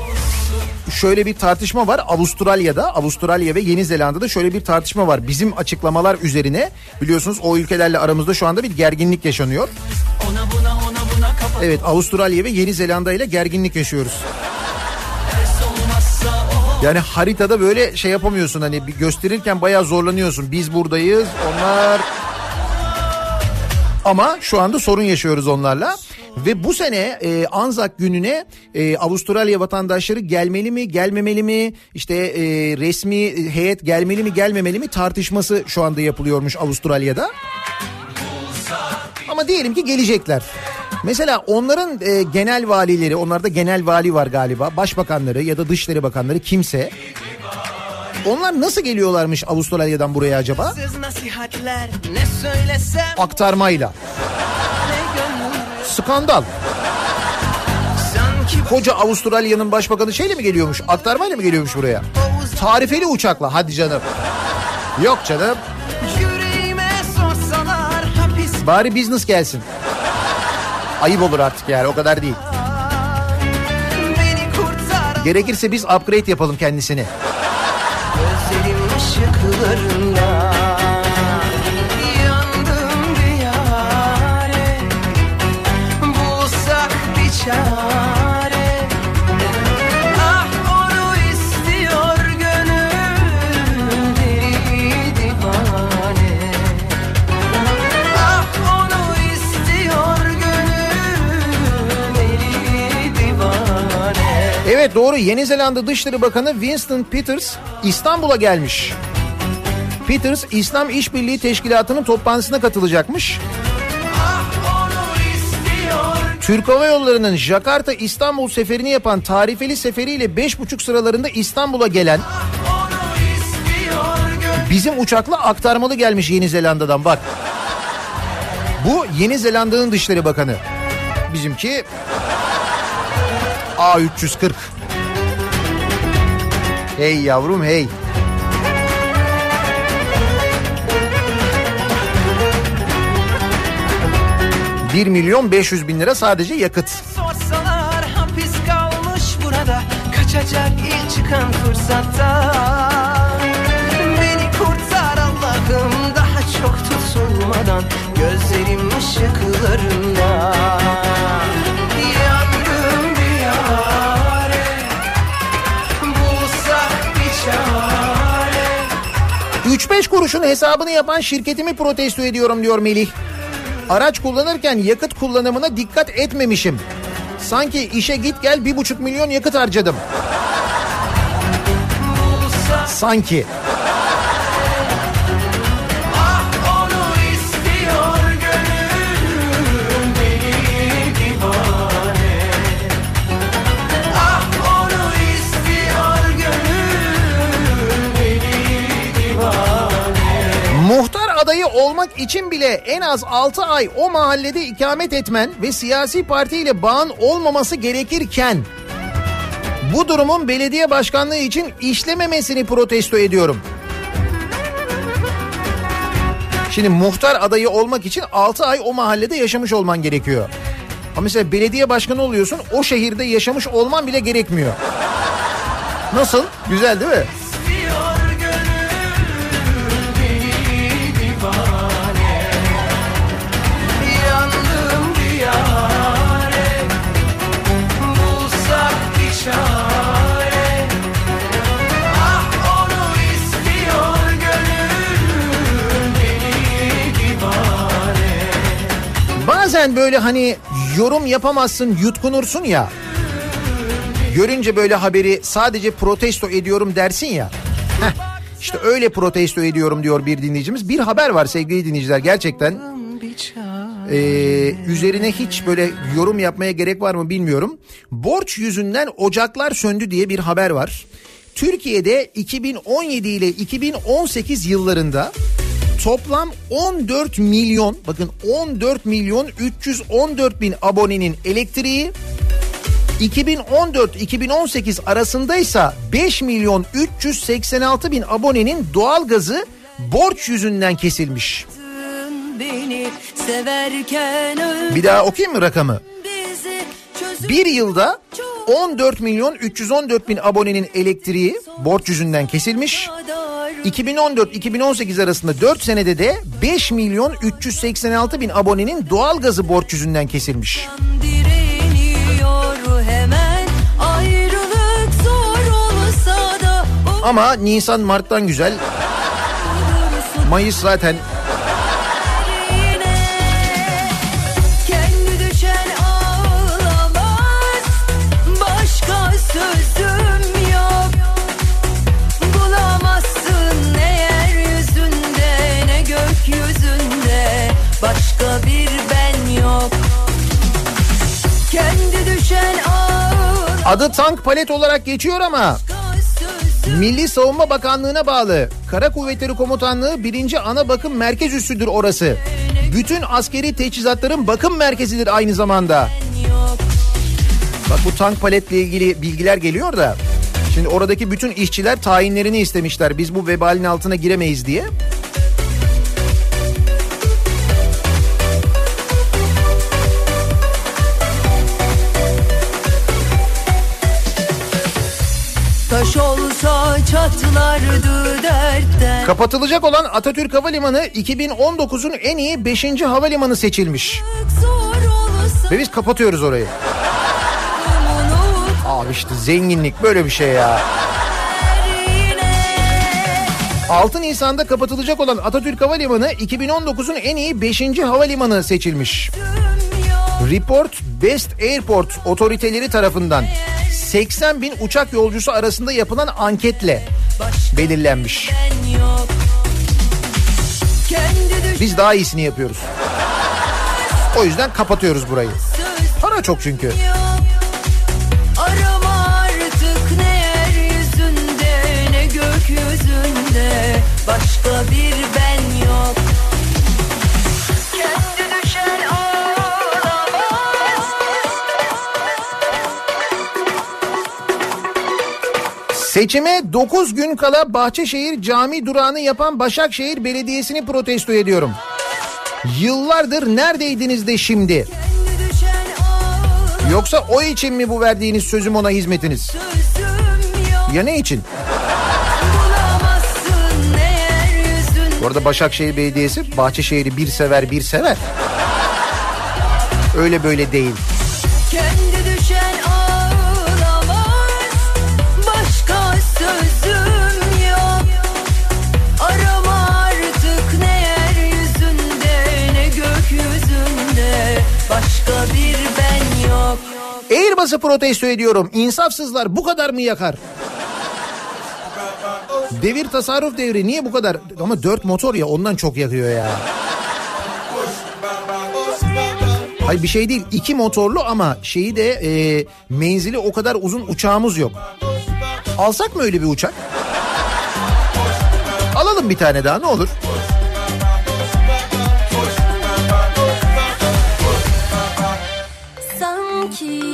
şöyle bir tartışma var Avustralya'da, Avustralya ve Yeni Zelanda'da şöyle bir tartışma var. Bizim açıklamalar üzerine biliyorsunuz o ülkelerle aramızda şu anda bir gerginlik yaşanıyor. Evet Avustralya ve Yeni Zelanda ile gerginlik yaşıyoruz. Yani haritada böyle şey yapamıyorsun hani gösterirken bayağı zorlanıyorsun. Biz buradayız onlar ama şu anda sorun yaşıyoruz onlarla. Ve bu sene e, Anzak gününe e, Avustralya vatandaşları gelmeli mi gelmemeli mi işte e, resmi heyet gelmeli mi gelmemeli mi tartışması şu anda yapılıyormuş Avustralya'da. Ama diyelim ki gelecekler. Mesela onların e, genel valileri, onlarda genel vali var galiba, başbakanları ya da dışişleri bakanları kimse. Onlar nasıl geliyorlarmış Avustralya'dan buraya acaba? Aktarmayla. Skandal. Koca Avustralya'nın başbakanı şeyle mi geliyormuş? Aktarmayla mı geliyormuş buraya? Tarifeli uçakla. Hadi canım. Yok canım. Bari business gelsin. Ayıp olur artık yani o kadar değil. Gerekirse biz upgrade yapalım kendisini. Gözlerim ışıklarında Evet doğru Yeni Zelanda Dışişleri Bakanı Winston Peters İstanbul'a gelmiş. Peters İslam İşbirliği Teşkilatı'nın toplantısına katılacakmış. Türk Hava Yolları'nın Jakarta İstanbul seferini yapan tarifeli seferiyle 5.5 sıralarında İstanbul'a gelen Bizim uçakla aktarmalı gelmiş Yeni Zelanda'dan bak. Bu Yeni Zelanda'nın Dışişleri Bakanı. Bizimki A340. Hey yavrum hey. 1 milyon 500 bin lira sadece yakıt. Sorsalar hapis kalmış burada Kaçacak ilk çıkan fırsatta Beni kurtar Allah'ım daha çok tutulmadan Gözlerim ışıklarında 3-5 kuruşun hesabını yapan şirketimi protesto ediyorum diyor Melih. Araç kullanırken yakıt kullanımına dikkat etmemişim. Sanki işe git gel bir buçuk milyon yakıt harcadım. Sanki. Adayı olmak için bile en az 6 ay o mahallede ikamet etmen ve siyasi partiyle bağın olmaması gerekirken bu durumun belediye başkanlığı için işlememesini protesto ediyorum. Şimdi muhtar adayı olmak için 6 ay o mahallede yaşamış olman gerekiyor. Ama mesela belediye başkanı oluyorsun o şehirde yaşamış olman bile gerekmiyor. Nasıl? Güzel değil mi? Bazen böyle hani yorum yapamazsın yutkunursun ya. Görünce böyle haberi sadece protesto ediyorum dersin ya. Heh, işte öyle protesto ediyorum diyor bir dinleyicimiz. Bir haber var sevgili dinleyiciler gerçekten. Ee, üzerine hiç böyle yorum yapmaya gerek var mı bilmiyorum. Borç yüzünden ocaklar söndü diye bir haber var. Türkiye'de 2017 ile 2018 yıllarında toplam 14 milyon bakın 14 milyon 314 bin abonenin elektriği 2014-2018 arasındaysa 5 milyon 386 bin abonenin doğalgazı borç yüzünden kesilmiş. Bir daha okuyayım mı rakamı? Bir yılda 14 milyon 314 bin abonenin elektriği borç yüzünden kesilmiş. 2014-2018 arasında 4 senede de 5 milyon 386 bin abonenin doğalgazı borç yüzünden kesilmiş. Ama Nisan Mart'tan güzel. Mayıs zaten adı tank palet olarak geçiyor ama Milli Savunma Bakanlığı'na bağlı Kara Kuvvetleri Komutanlığı 1. Ana Bakım Merkez Üssüdür orası. Bütün askeri teçhizatların bakım merkezidir aynı zamanda. Bak bu tank paletle ilgili bilgiler geliyor da. Şimdi oradaki bütün işçiler tayinlerini istemişler. Biz bu vebalin altına giremeyiz diye. Kapatılacak olan Atatürk Havalimanı 2019'un en iyi 5. havalimanı seçilmiş. Ve biz kapatıyoruz orayı. Abi işte zenginlik böyle bir şey ya. 6 Nisan'da kapatılacak olan Atatürk Havalimanı 2019'un en iyi 5. havalimanı seçilmiş. Report Best Airport otoriteleri tarafından 80 bin uçak yolcusu arasında yapılan anketle belirlenmiş. Biz daha iyisini yapıyoruz. O yüzden kapatıyoruz burayı. Para çok çünkü. arama artık Seçime 9 gün kala Bahçeşehir cami durağını yapan Başakşehir Belediyesi'ni protesto ediyorum. Yıllardır neredeydiniz de şimdi? Yoksa o için mi bu verdiğiniz sözüm ona hizmetiniz? Ya ne için? Bu arada Başakşehir Belediyesi Bahçeşehir'i bir sever bir sever. Öyle böyle değil. Airbus'u protesto ediyorum. İnsafsızlar bu kadar mı yakar? Devir tasarruf devri niye bu kadar? Ama dört motor ya ondan çok yakıyor ya. Hayır bir şey değil. iki motorlu ama şeyi de e, menzili o kadar uzun uçağımız yok. Alsak mı öyle bir uçak? Alalım bir tane daha ne olur. Sanki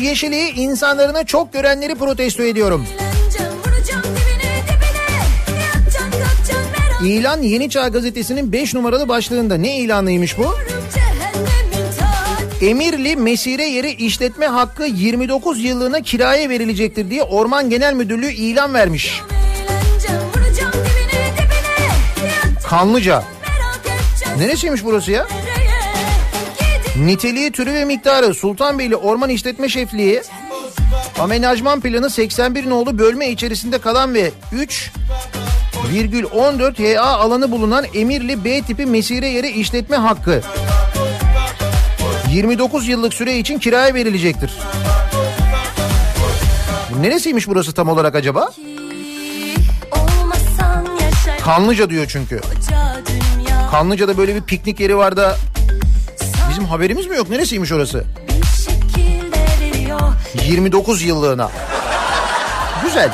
Avuç yeşili insanlarına çok görenleri protesto ediyorum. İlan Yeni Çağ gazetesinin 5 numaralı başlığında ne ilanıymış bu? Emirli Mesire Yeri işletme hakkı 29 yıllığına kiraya verilecektir diye Orman Genel Müdürlüğü ilan vermiş. Kanlıca. Neresiymiş burası ya? Niteliği, türü ve miktarı Sultanbeyli Orman İşletme Şefliği Amenajman planı 81 nolu bölme içerisinde kalan ve 3,14 HA alanı bulunan Emirli B tipi mesire yeri işletme hakkı 29 yıllık süre için kiraya verilecektir. Neresiymiş burası tam olarak acaba? Kanlıca diyor çünkü. Kanlıca'da böyle bir piknik yeri var da bizim haberimiz mi yok? Neresiymiş orası? bir şekilde veriyor 29 yıllığına. Güzel.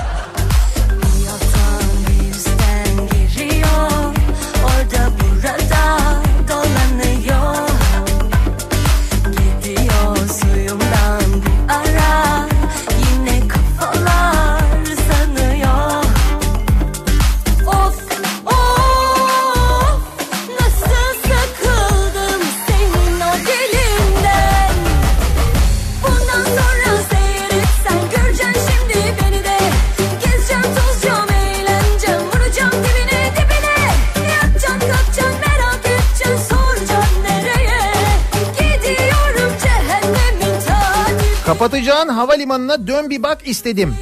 Havalimanına dön bir bak istedim.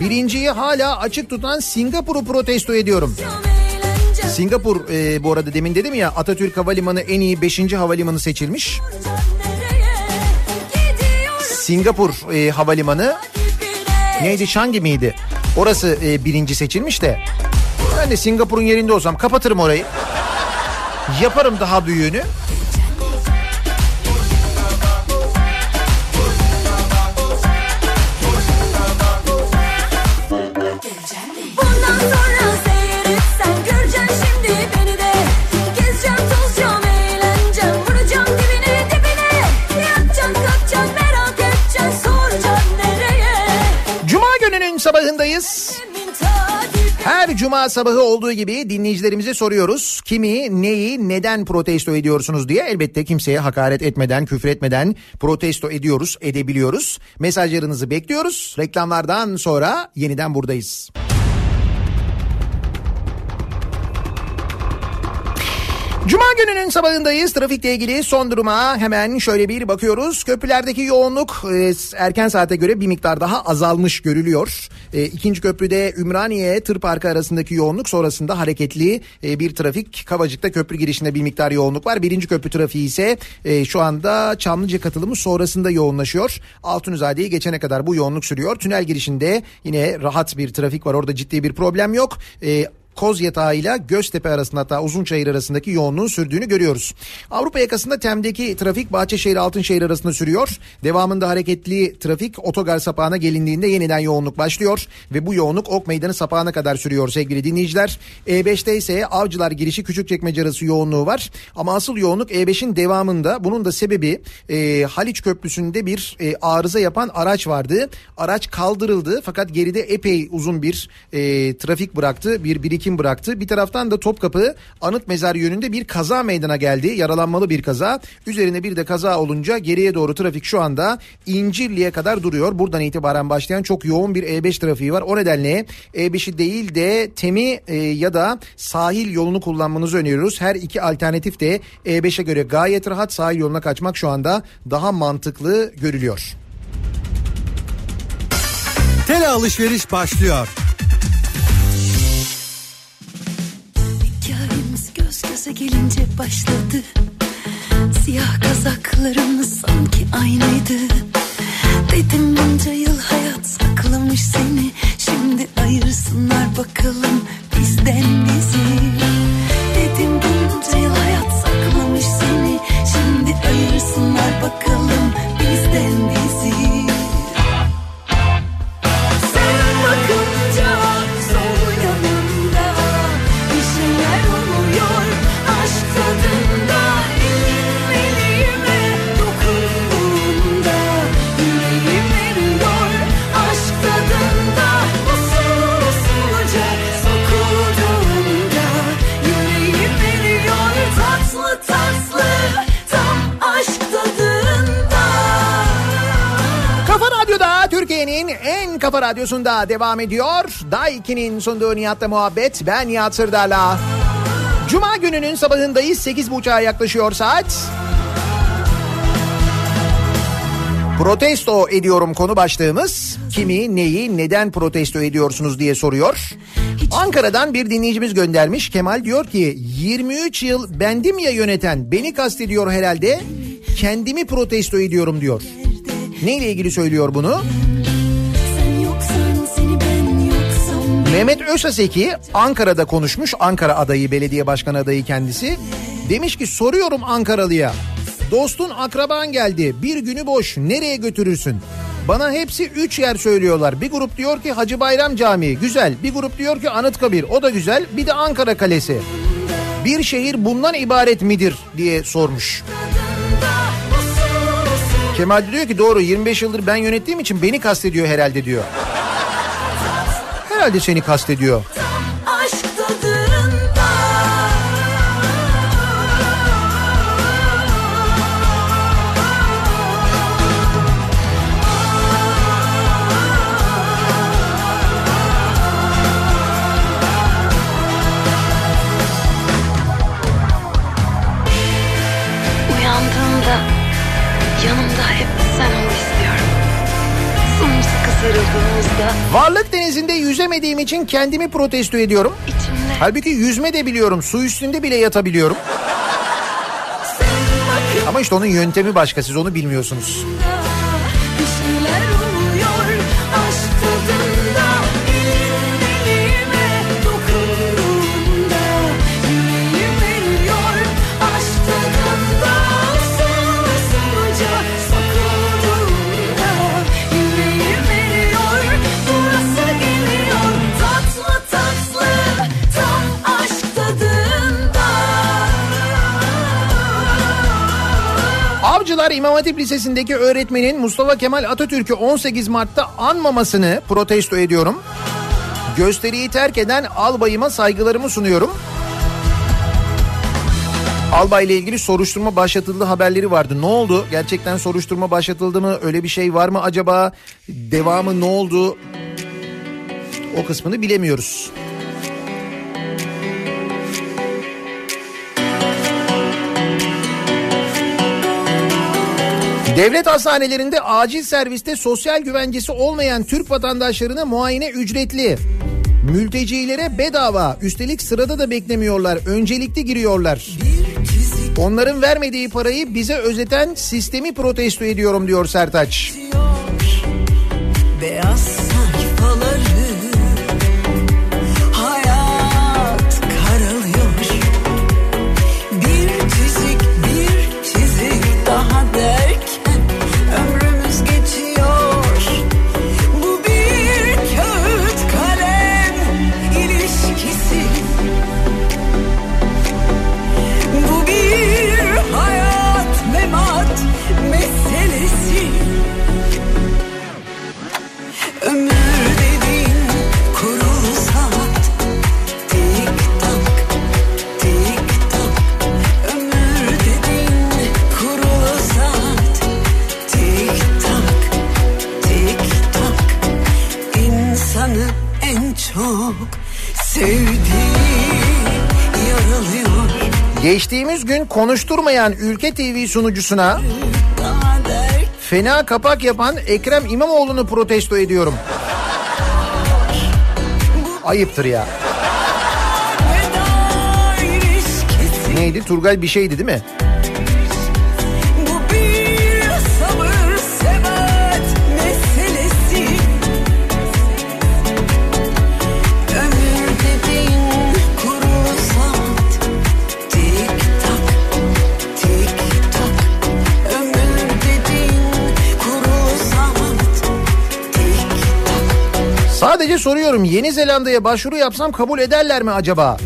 Birinciyi hala açık tutan Singapur'u protesto ediyorum. Singapur e, bu arada demin dedim ya Atatürk Havalimanı en iyi 5. havalimanı seçilmiş. Singapur e, Havalimanı neydi Changi miydi? Orası e, birinci seçilmiş de. Ben de Singapur'un yerinde olsam kapatırım orayı. Yaparım daha büyüğünü. Cuma sabahı olduğu gibi dinleyicilerimize soruyoruz. Kimi, neyi, neden protesto ediyorsunuz diye elbette kimseye hakaret etmeden, küfür etmeden protesto ediyoruz, edebiliyoruz. Mesajlarınızı bekliyoruz. Reklamlardan sonra yeniden buradayız. Cuma gününün sabahındayız. Trafikle ilgili son duruma hemen şöyle bir bakıyoruz. Köprülerdeki yoğunluk e, erken saate göre bir miktar daha azalmış görülüyor. E, ikinci köprüde Ümraniye Tır Parkı arasındaki yoğunluk sonrasında hareketli e, bir trafik. Kavacık'ta köprü girişinde bir miktar yoğunluk var. Birinci köprü trafiği ise e, şu anda Çamlıca katılımı sonrasında yoğunlaşıyor. Altunizade'yi geçene kadar bu yoğunluk sürüyor. Tünel girişinde yine rahat bir trafik var. Orada ciddi bir problem yok. Koz Yatağı ile Göztepe arasında hatta Uzunçayır arasındaki yoğunluğun sürdüğünü görüyoruz. Avrupa yakasında Tem'deki trafik Bahçeşehir Altınşehir arasında sürüyor. Devamında hareketli trafik otogar sapağına gelindiğinde yeniden yoğunluk başlıyor. Ve bu yoğunluk Ok Meydanı sapağına kadar sürüyor sevgili dinleyiciler. E5'te ise Avcılar girişi Küçükçekmece arası yoğunluğu var. Ama asıl yoğunluk E5'in devamında. Bunun da sebebi e, Haliç Köprüsü'nde bir e, arıza yapan araç vardı. Araç kaldırıldı fakat geride epey uzun bir e, trafik bıraktı. Bir birikim bıraktı. Bir taraftan da Topkapı Anıt Mezar yönünde bir kaza meydana geldi. Yaralanmalı bir kaza. Üzerine bir de kaza olunca geriye doğru trafik şu anda İncirli'ye kadar duruyor. Buradan itibaren başlayan çok yoğun bir E5 trafiği var. O nedenle E5'i değil de Temi e, ya da sahil yolunu kullanmanızı öneriyoruz. Her iki alternatif de E5'e göre gayet rahat sahil yoluna kaçmak şu anda daha mantıklı görülüyor. Tele alışveriş başlıyor. Göze gelince başladı. Siyah kazaklarımız sanki aynıydı. Dedim bunca yıl hayat saklamış seni. Şimdi ayırsınlar bakalım bizden bizi. Dedim bunca yıl hayat saklamış seni. Şimdi ayırsınlar bakalım radyosunda devam ediyor. Daiki'nin sunduğu Nihat'la muhabbet. Ben Nihat Sırdar'la. Cuma gününün sabahındayız. 8.30'a yaklaşıyor saat. Protesto ediyorum konu başlığımız. Kimi, neyi, neden protesto ediyorsunuz diye soruyor. Ankara'dan bir dinleyicimiz göndermiş. Kemal diyor ki 23 yıl bendim ya yöneten beni kastediyor herhalde. Kendimi protesto ediyorum diyor. Neyle ilgili söylüyor bunu? Mehmet Özaseki Ankara'da konuşmuş. Ankara adayı, belediye başkanı adayı kendisi. Demiş ki soruyorum Ankaralıya. Dostun akraban geldi. Bir günü boş. Nereye götürürsün? Bana hepsi üç yer söylüyorlar. Bir grup diyor ki Hacı Bayram Camii güzel. Bir grup diyor ki Anıtkabir o da güzel. Bir de Ankara Kalesi. Bir şehir bundan ibaret midir diye sormuş. Kemal diyor ki doğru 25 yıldır ben yönettiğim için beni kastediyor herhalde diyor. Herhalde seni kastediyor. Varlık denizinde yüzemediğim için kendimi protesto ediyorum. içimde Halbuki yüzme de biliyorum. Su üstünde bile yatabiliyorum. Ama işte onun yöntemi başka siz onu bilmiyorsunuz. Avcılar İmam Hatip Lisesi'ndeki öğretmenin Mustafa Kemal Atatürk'ü 18 Mart'ta anmamasını protesto ediyorum. Gösteriyi terk eden albayıma saygılarımı sunuyorum. Albay ile ilgili soruşturma başlatıldı haberleri vardı. Ne oldu? Gerçekten soruşturma başlatıldı mı? Öyle bir şey var mı acaba? Devamı ne oldu? O kısmını bilemiyoruz. Devlet hastanelerinde acil serviste sosyal güvencesi olmayan Türk vatandaşlarına muayene ücretli. Mültecilere bedava. Üstelik sırada da beklemiyorlar. Öncelikli giriyorlar. Onların vermediği parayı bize özeten sistemi protesto ediyorum diyor Sertaç. Beyaz Geçtiğimiz gün konuşturmayan Ülke TV sunucusuna fena kapak yapan Ekrem İmamoğlu'nu protesto ediyorum. Ayıptır ya. Neydi? Turgay bir şeydi değil mi? Soruyorum Yeni Zelanda'ya başvuru yapsam kabul ederler mi acaba?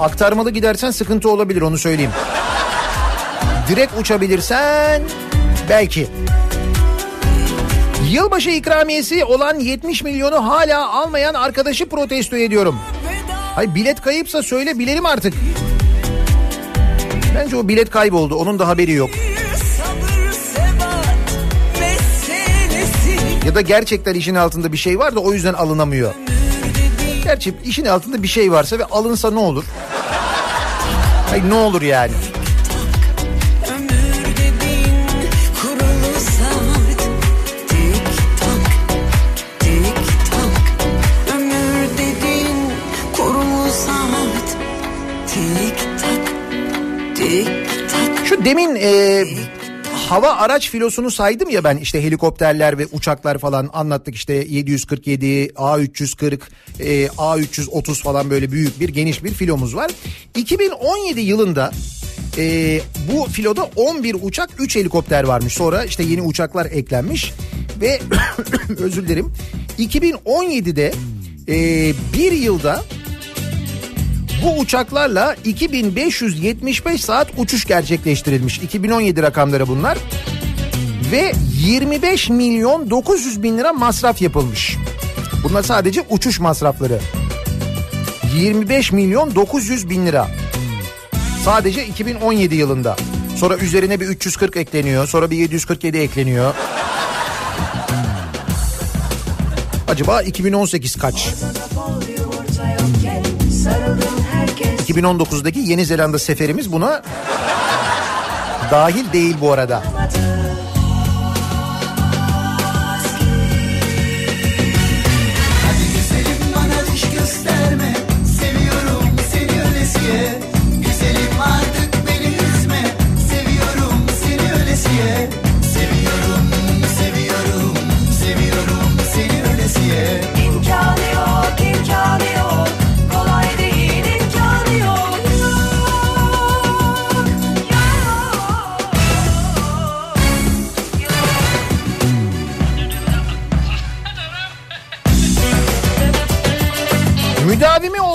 Aktarmalı gidersen sıkıntı olabilir onu söyleyeyim. Direkt uçabilirsen belki. Yılbaşı ikramiyesi olan 70 milyonu hala almayan arkadaşı protesto ediyorum. Hay bilet kayıpsa söyle bilelim artık. Bence o bilet kayboldu onun da haberi yok. Meselesi Ya da gerçekten işin altında bir şey var da o yüzden alınamıyor. Gerçi işin altında bir şey varsa ve alınsa ne olur? Hayır ne olur yani? Şu demin e, hava araç filosunu saydım ya ben işte helikopterler ve uçaklar falan anlattık işte 747, A340, e, A330 falan böyle büyük bir geniş bir filomuz var. 2017 yılında e, bu filoda 11 uçak 3 helikopter varmış sonra işte yeni uçaklar eklenmiş ve <coughs> özür dilerim 2017'de e, bir yılda bu uçaklarla 2575 saat uçuş gerçekleştirilmiş. 2017 rakamları bunlar. Ve 25 milyon 900 bin lira masraf yapılmış. Bunlar sadece uçuş masrafları. 25 milyon 900 bin lira. Sadece 2017 yılında. Sonra üzerine bir 340 ekleniyor. Sonra bir 747 ekleniyor. Acaba 2018 kaç? 2019'daki Yeni Zelanda seferimiz buna dahil değil bu arada.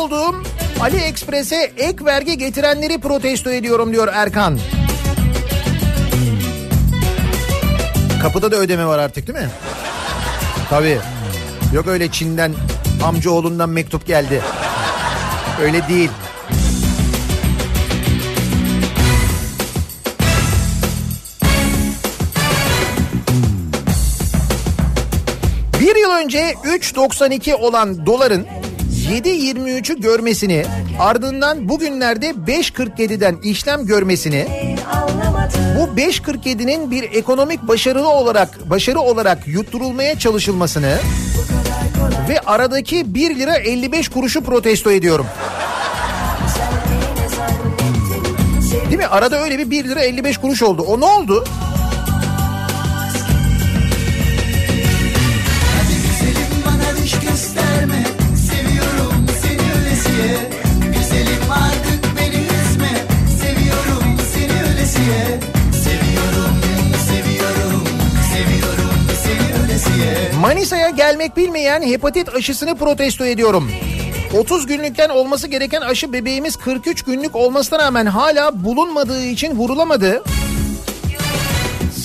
Olduğum Ali Ekspres'e ek vergi getirenleri protesto ediyorum diyor Erkan. Kapıda da ödeme var artık değil mi? Tabii. Yok öyle Çin'den amcaoğlundan mektup geldi. Öyle değil. Bir yıl önce 3.92 olan doların 7.23'ü görmesini ardından bugünlerde 5.47'den işlem görmesini Bu 5.47'nin bir ekonomik başarılı olarak başarı olarak yutturulmaya çalışılmasını ve aradaki 1 lira 55 kuruşu protesto ediyorum. Değil mi? Arada öyle bir 1 lira 55 kuruş oldu. O ne oldu? Gelmek bilmeyen hepatit aşısını protesto ediyorum. 30 günlükten olması gereken aşı bebeğimiz 43 günlük olmasına rağmen hala bulunmadığı için vurulamadı.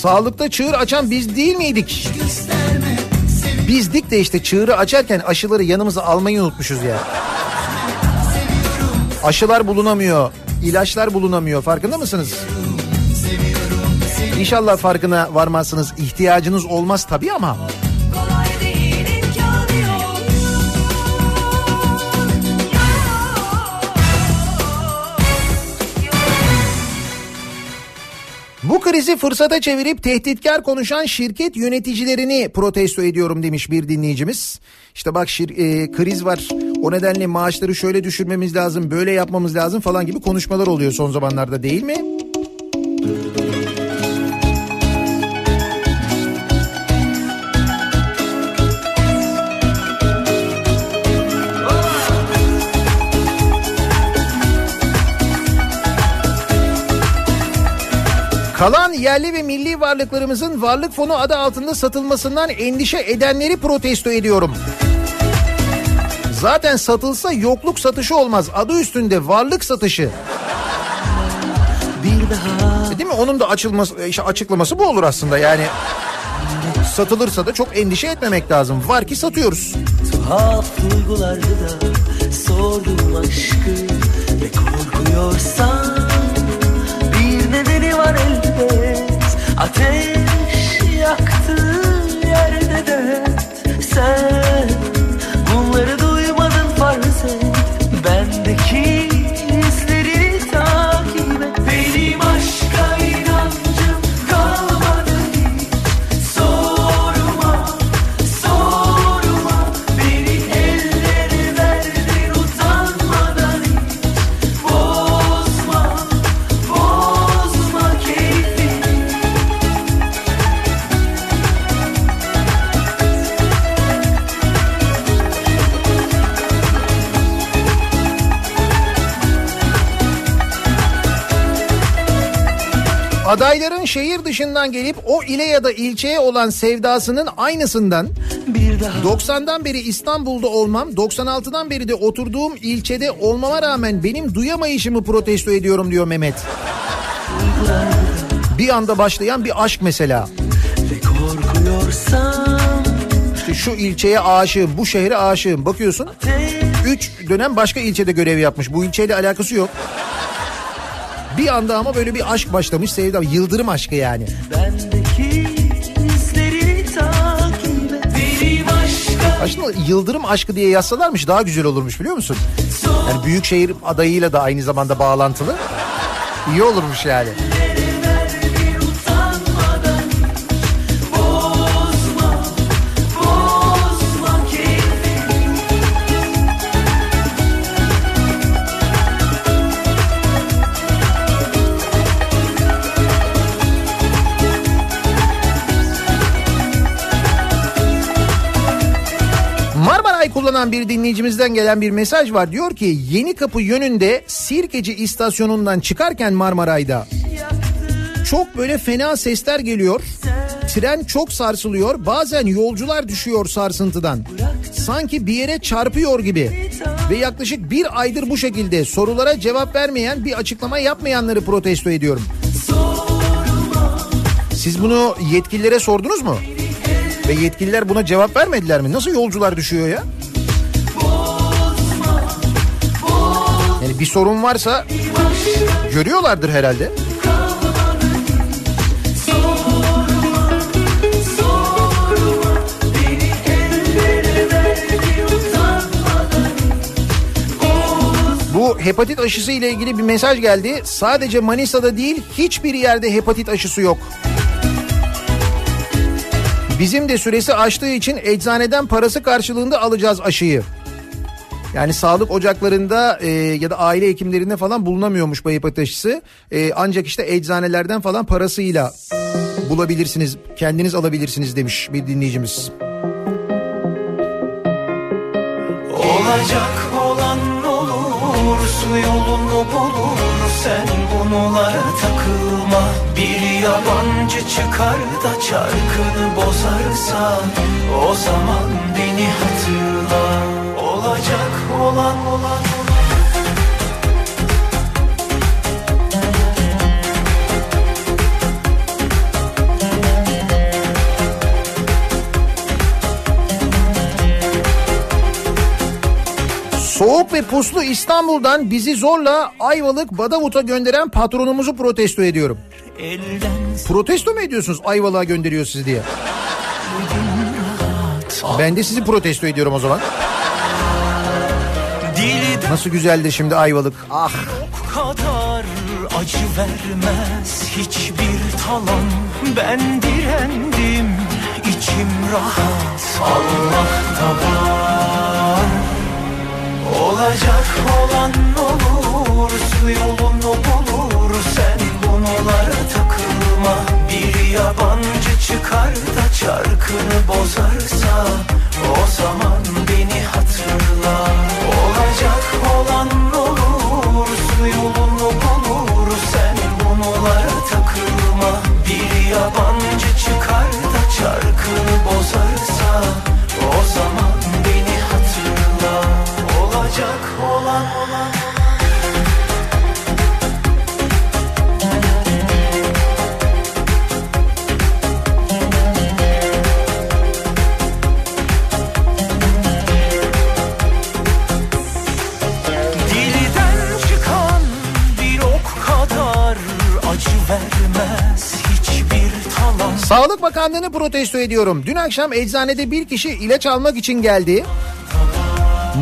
Sağlıkta çığır açan biz değil miydik? Bizdik de işte çığırı açarken aşıları yanımıza almayı unutmuşuz ya. Aşılar bulunamıyor, ilaçlar bulunamıyor farkında mısınız? İnşallah farkına varmazsınız. İhtiyacınız olmaz tabii ama. Bu krizi fırsata çevirip tehditkar konuşan şirket yöneticilerini protesto ediyorum demiş bir dinleyicimiz. İşte bak şir, e, kriz var o nedenle maaşları şöyle düşürmemiz lazım böyle yapmamız lazım falan gibi konuşmalar oluyor son zamanlarda değil mi? Kalan yerli ve milli varlıklarımızın varlık fonu adı altında satılmasından endişe edenleri protesto ediyorum. Zaten satılsa yokluk satışı olmaz. Adı üstünde varlık satışı. Bir daha E Değil mi? Onun da açılması, işte açıklaması bu olur aslında. Yani satılırsa da çok endişe etmemek lazım. Var ki satıyoruz. tuhaf duygulardı da Sordum aşkı ve korkuyorsan var elbet. Ateş yaktı yerde de Sen Adayların şehir dışından gelip o ile ya da ilçeye olan sevdasının aynısından Bir daha 90'dan beri İstanbul'da olmam, 96'dan beri de oturduğum ilçede olmama rağmen benim duyamayışımı protesto ediyorum diyor Mehmet. Bir anda başlayan bir aşk mesela. İşte şu ilçeye aşığım, bu şehre aşığım. Bakıyorsun 3 dönem başka ilçede görev yapmış. Bu ilçeyle alakası yok. Bir anda ama böyle bir aşk başlamış sevda. Yıldırım aşkı yani. Bendeki izleri Aslında yıldırım aşkı diye yazsalarmış daha güzel olurmuş biliyor musun? Yani büyükşehir adayıyla da aynı zamanda bağlantılı. İyi olurmuş yani. Kullanan bir dinleyicimizden gelen bir mesaj var. Diyor ki Yeni Kapı yönünde Sirkeci istasyonundan çıkarken Marmaray'da çok böyle fena sesler geliyor. Tren çok sarsılıyor. Bazen yolcular düşüyor sarsıntıdan. Sanki bir yere çarpıyor gibi. Ve yaklaşık bir aydır bu şekilde sorulara cevap vermeyen bir açıklama yapmayanları protesto ediyorum. Siz bunu yetkililere sordunuz mu? Ve yetkililer buna cevap vermediler mi? Nasıl yolcular düşüyor ya? Bir sorun varsa görüyorlardır herhalde. Bu hepatit aşısı ile ilgili bir mesaj geldi. Sadece Manisa'da değil hiçbir yerde hepatit aşısı yok. Bizim de süresi aştığı için eczaneden parası karşılığında alacağız aşıyı. Yani sağlık ocaklarında e, ya da aile hekimlerinde falan bulunamıyormuş bu hepatit aşısı. E, ancak işte eczanelerden falan parasıyla bulabilirsiniz, kendiniz alabilirsiniz demiş bir dinleyicimiz. Olacak olan olur Su yolunu bulur Sen bunlara takılma Bir yabancı çıkar da çarkını bozarsa O zaman beni hatırla Olacak olan olan Soğuk ve puslu İstanbul'dan bizi zorla Ayvalık Badavut'a gönderen patronumuzu protesto ediyorum. elden Protesto mu ediyorsunuz Ayvalık'a gönderiyor sizi diye? Ben de sizi protesto ediyorum o zaman. Nasıl güzeldir şimdi Ayvalık. Ah. Kadar acı vermez hiçbir talan. Ben direndim içim rahat. Allah var. Olacak olan olur yolunu bulur. Sen bunlara takılma. Bir yabancı çıkar da çarkını bozarsa O zaman Bakanlığı'nı protesto ediyorum. Dün akşam eczanede bir kişi ilaç almak için geldi.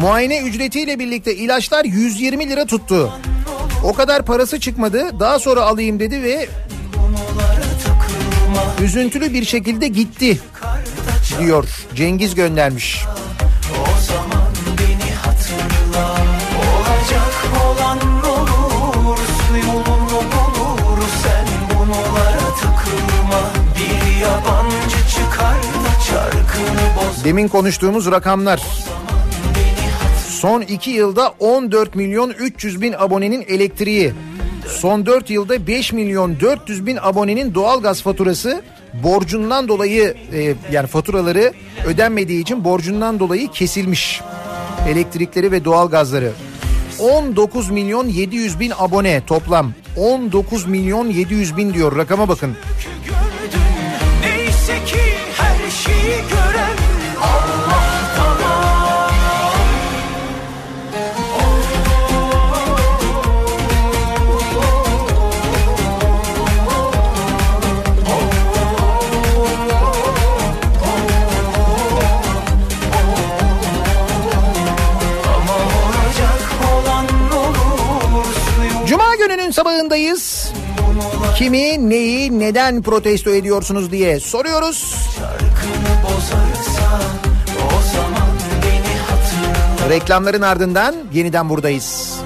Muayene ücretiyle birlikte ilaçlar 120 lira tuttu. O kadar parası çıkmadı. Daha sonra alayım dedi ve üzüntülü bir şekilde gitti diyor. Cengiz göndermiş. Demin konuştuğumuz rakamlar. Son 2 yılda 14 milyon 300 bin abonenin elektriği. Son 4 yılda 5 milyon 400 bin abonenin doğalgaz faturası borcundan dolayı e, yani faturaları ödenmediği için borcundan dolayı kesilmiş. Elektrikleri ve doğalgazları. 19 milyon 700 bin abone toplam. 19 milyon 700 bin diyor rakama bakın. Neyse ki her şeyi gören sabahındayız. Kimi, neyi, neden protesto ediyorsunuz diye soruyoruz. Reklamların ardından yeniden buradayız.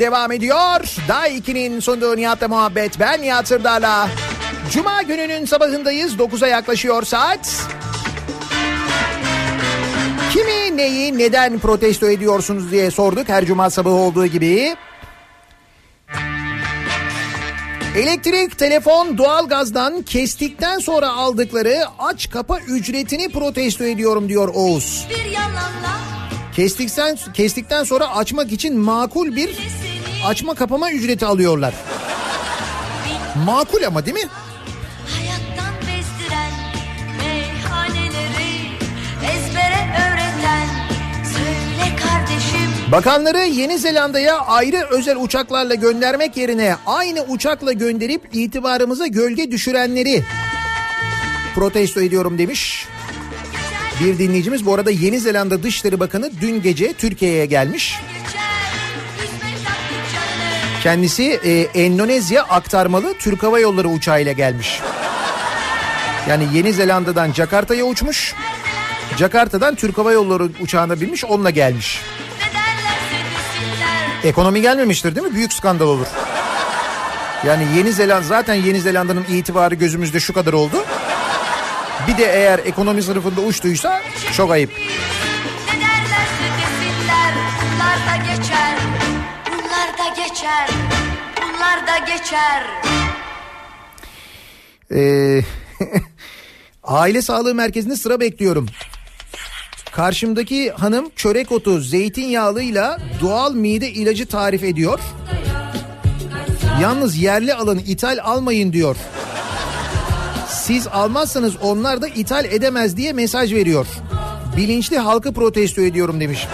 Devam ediyor. Daha 2'nin sunduğu Nihat'la muhabbet. Ben Nihat Sırdar'la. Cuma gününün sabahındayız. 9'a yaklaşıyor saat. Kimi neyi neden protesto ediyorsunuz diye sorduk her cuma sabahı olduğu gibi. Elektrik, telefon, doğalgazdan kestikten sonra aldıkları aç kapa ücretini protesto ediyorum diyor Oğuz. Bir yalanla Kestikten kestikten sonra açmak için makul bir açma kapama ücreti alıyorlar. Makul ama değil mi? Bakanları Yeni Zelanda'ya ayrı özel uçaklarla göndermek yerine aynı uçakla gönderip itibarımıza gölge düşürenleri protesto ediyorum demiş. Bir dinleyicimiz bu arada Yeni Zelanda Dışişleri Bakanı dün gece Türkiye'ye gelmiş. Kendisi e, Endonezya aktarmalı Türk Hava Yolları uçağıyla gelmiş. Yani Yeni Zelanda'dan Jakarta'ya uçmuş. Jakarta'dan Türk Hava Yolları uçağına binmiş onunla gelmiş. Ekonomi gelmemiştir değil mi? Büyük skandal olur. Yani Yeni Zelanda zaten Yeni Zelanda'nın itibarı gözümüzde şu kadar oldu. Bir de eğer ekonomi sınıfında uçtuysa çok ayıp. ne derlerse desinler bunlar da geçer bunlar da geçer bunlar da geçer Ee, <laughs> aile sağlığı merkezinde sıra bekliyorum. Karşımdaki hanım çörek otu zeytinyağlıyla doğal mide ilacı tarif ediyor. Yalnız yerli alın ithal almayın diyor. Siz almazsanız onlar da ithal edemez diye mesaj veriyor. Bilinçli halkı protesto ediyorum demiş.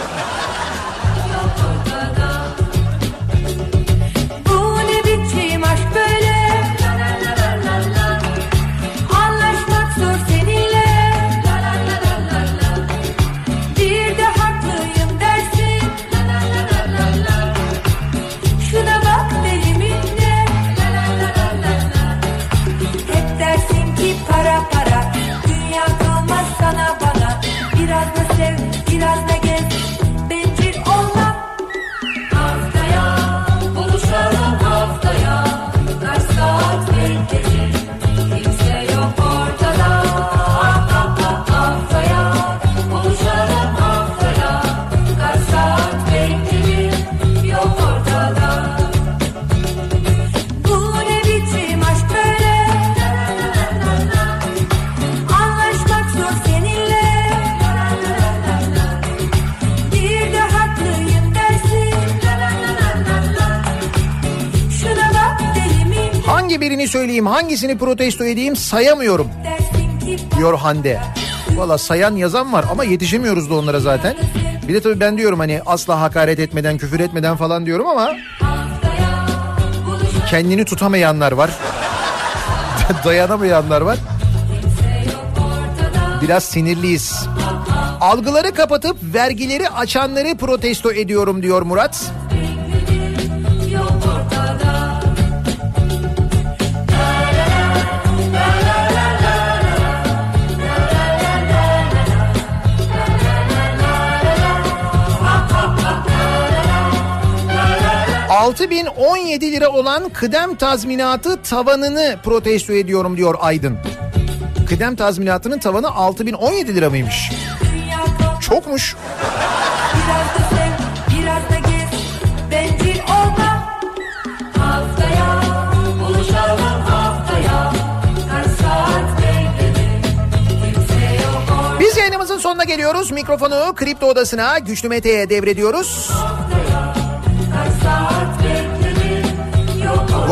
Söyleyeyim hangisini protesto edeyim sayamıyorum diyor Hande. Valla sayan yazan var ama yetişemiyoruz da onlara zaten. Bir de tabii ben diyorum hani asla hakaret etmeden küfür etmeden falan diyorum ama kendini tutamayanlar var. <laughs> Dayanamayanlar var. Biraz sinirliyiz. Algıları kapatıp vergileri açanları protesto ediyorum diyor Murat. ...6017 lira olan kıdem tazminatı tavanını protesto ediyorum diyor Aydın. Kıdem tazminatının tavanı 6017 lira mıymış? Çokmuş. Biz yayınımızın sonuna geliyoruz. Mikrofonu Kripto Odası'na Güçlü Mete'ye devrediyoruz.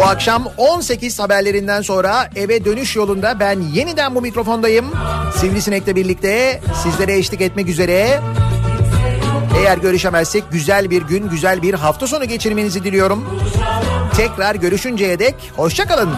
Bu akşam 18 haberlerinden sonra eve dönüş yolunda ben yeniden bu mikrofondayım. Sivrisinek'le birlikte sizlere eşlik etmek üzere. Eğer görüşemezsek güzel bir gün, güzel bir hafta sonu geçirmenizi diliyorum. Tekrar görüşünceye dek hoşçakalın.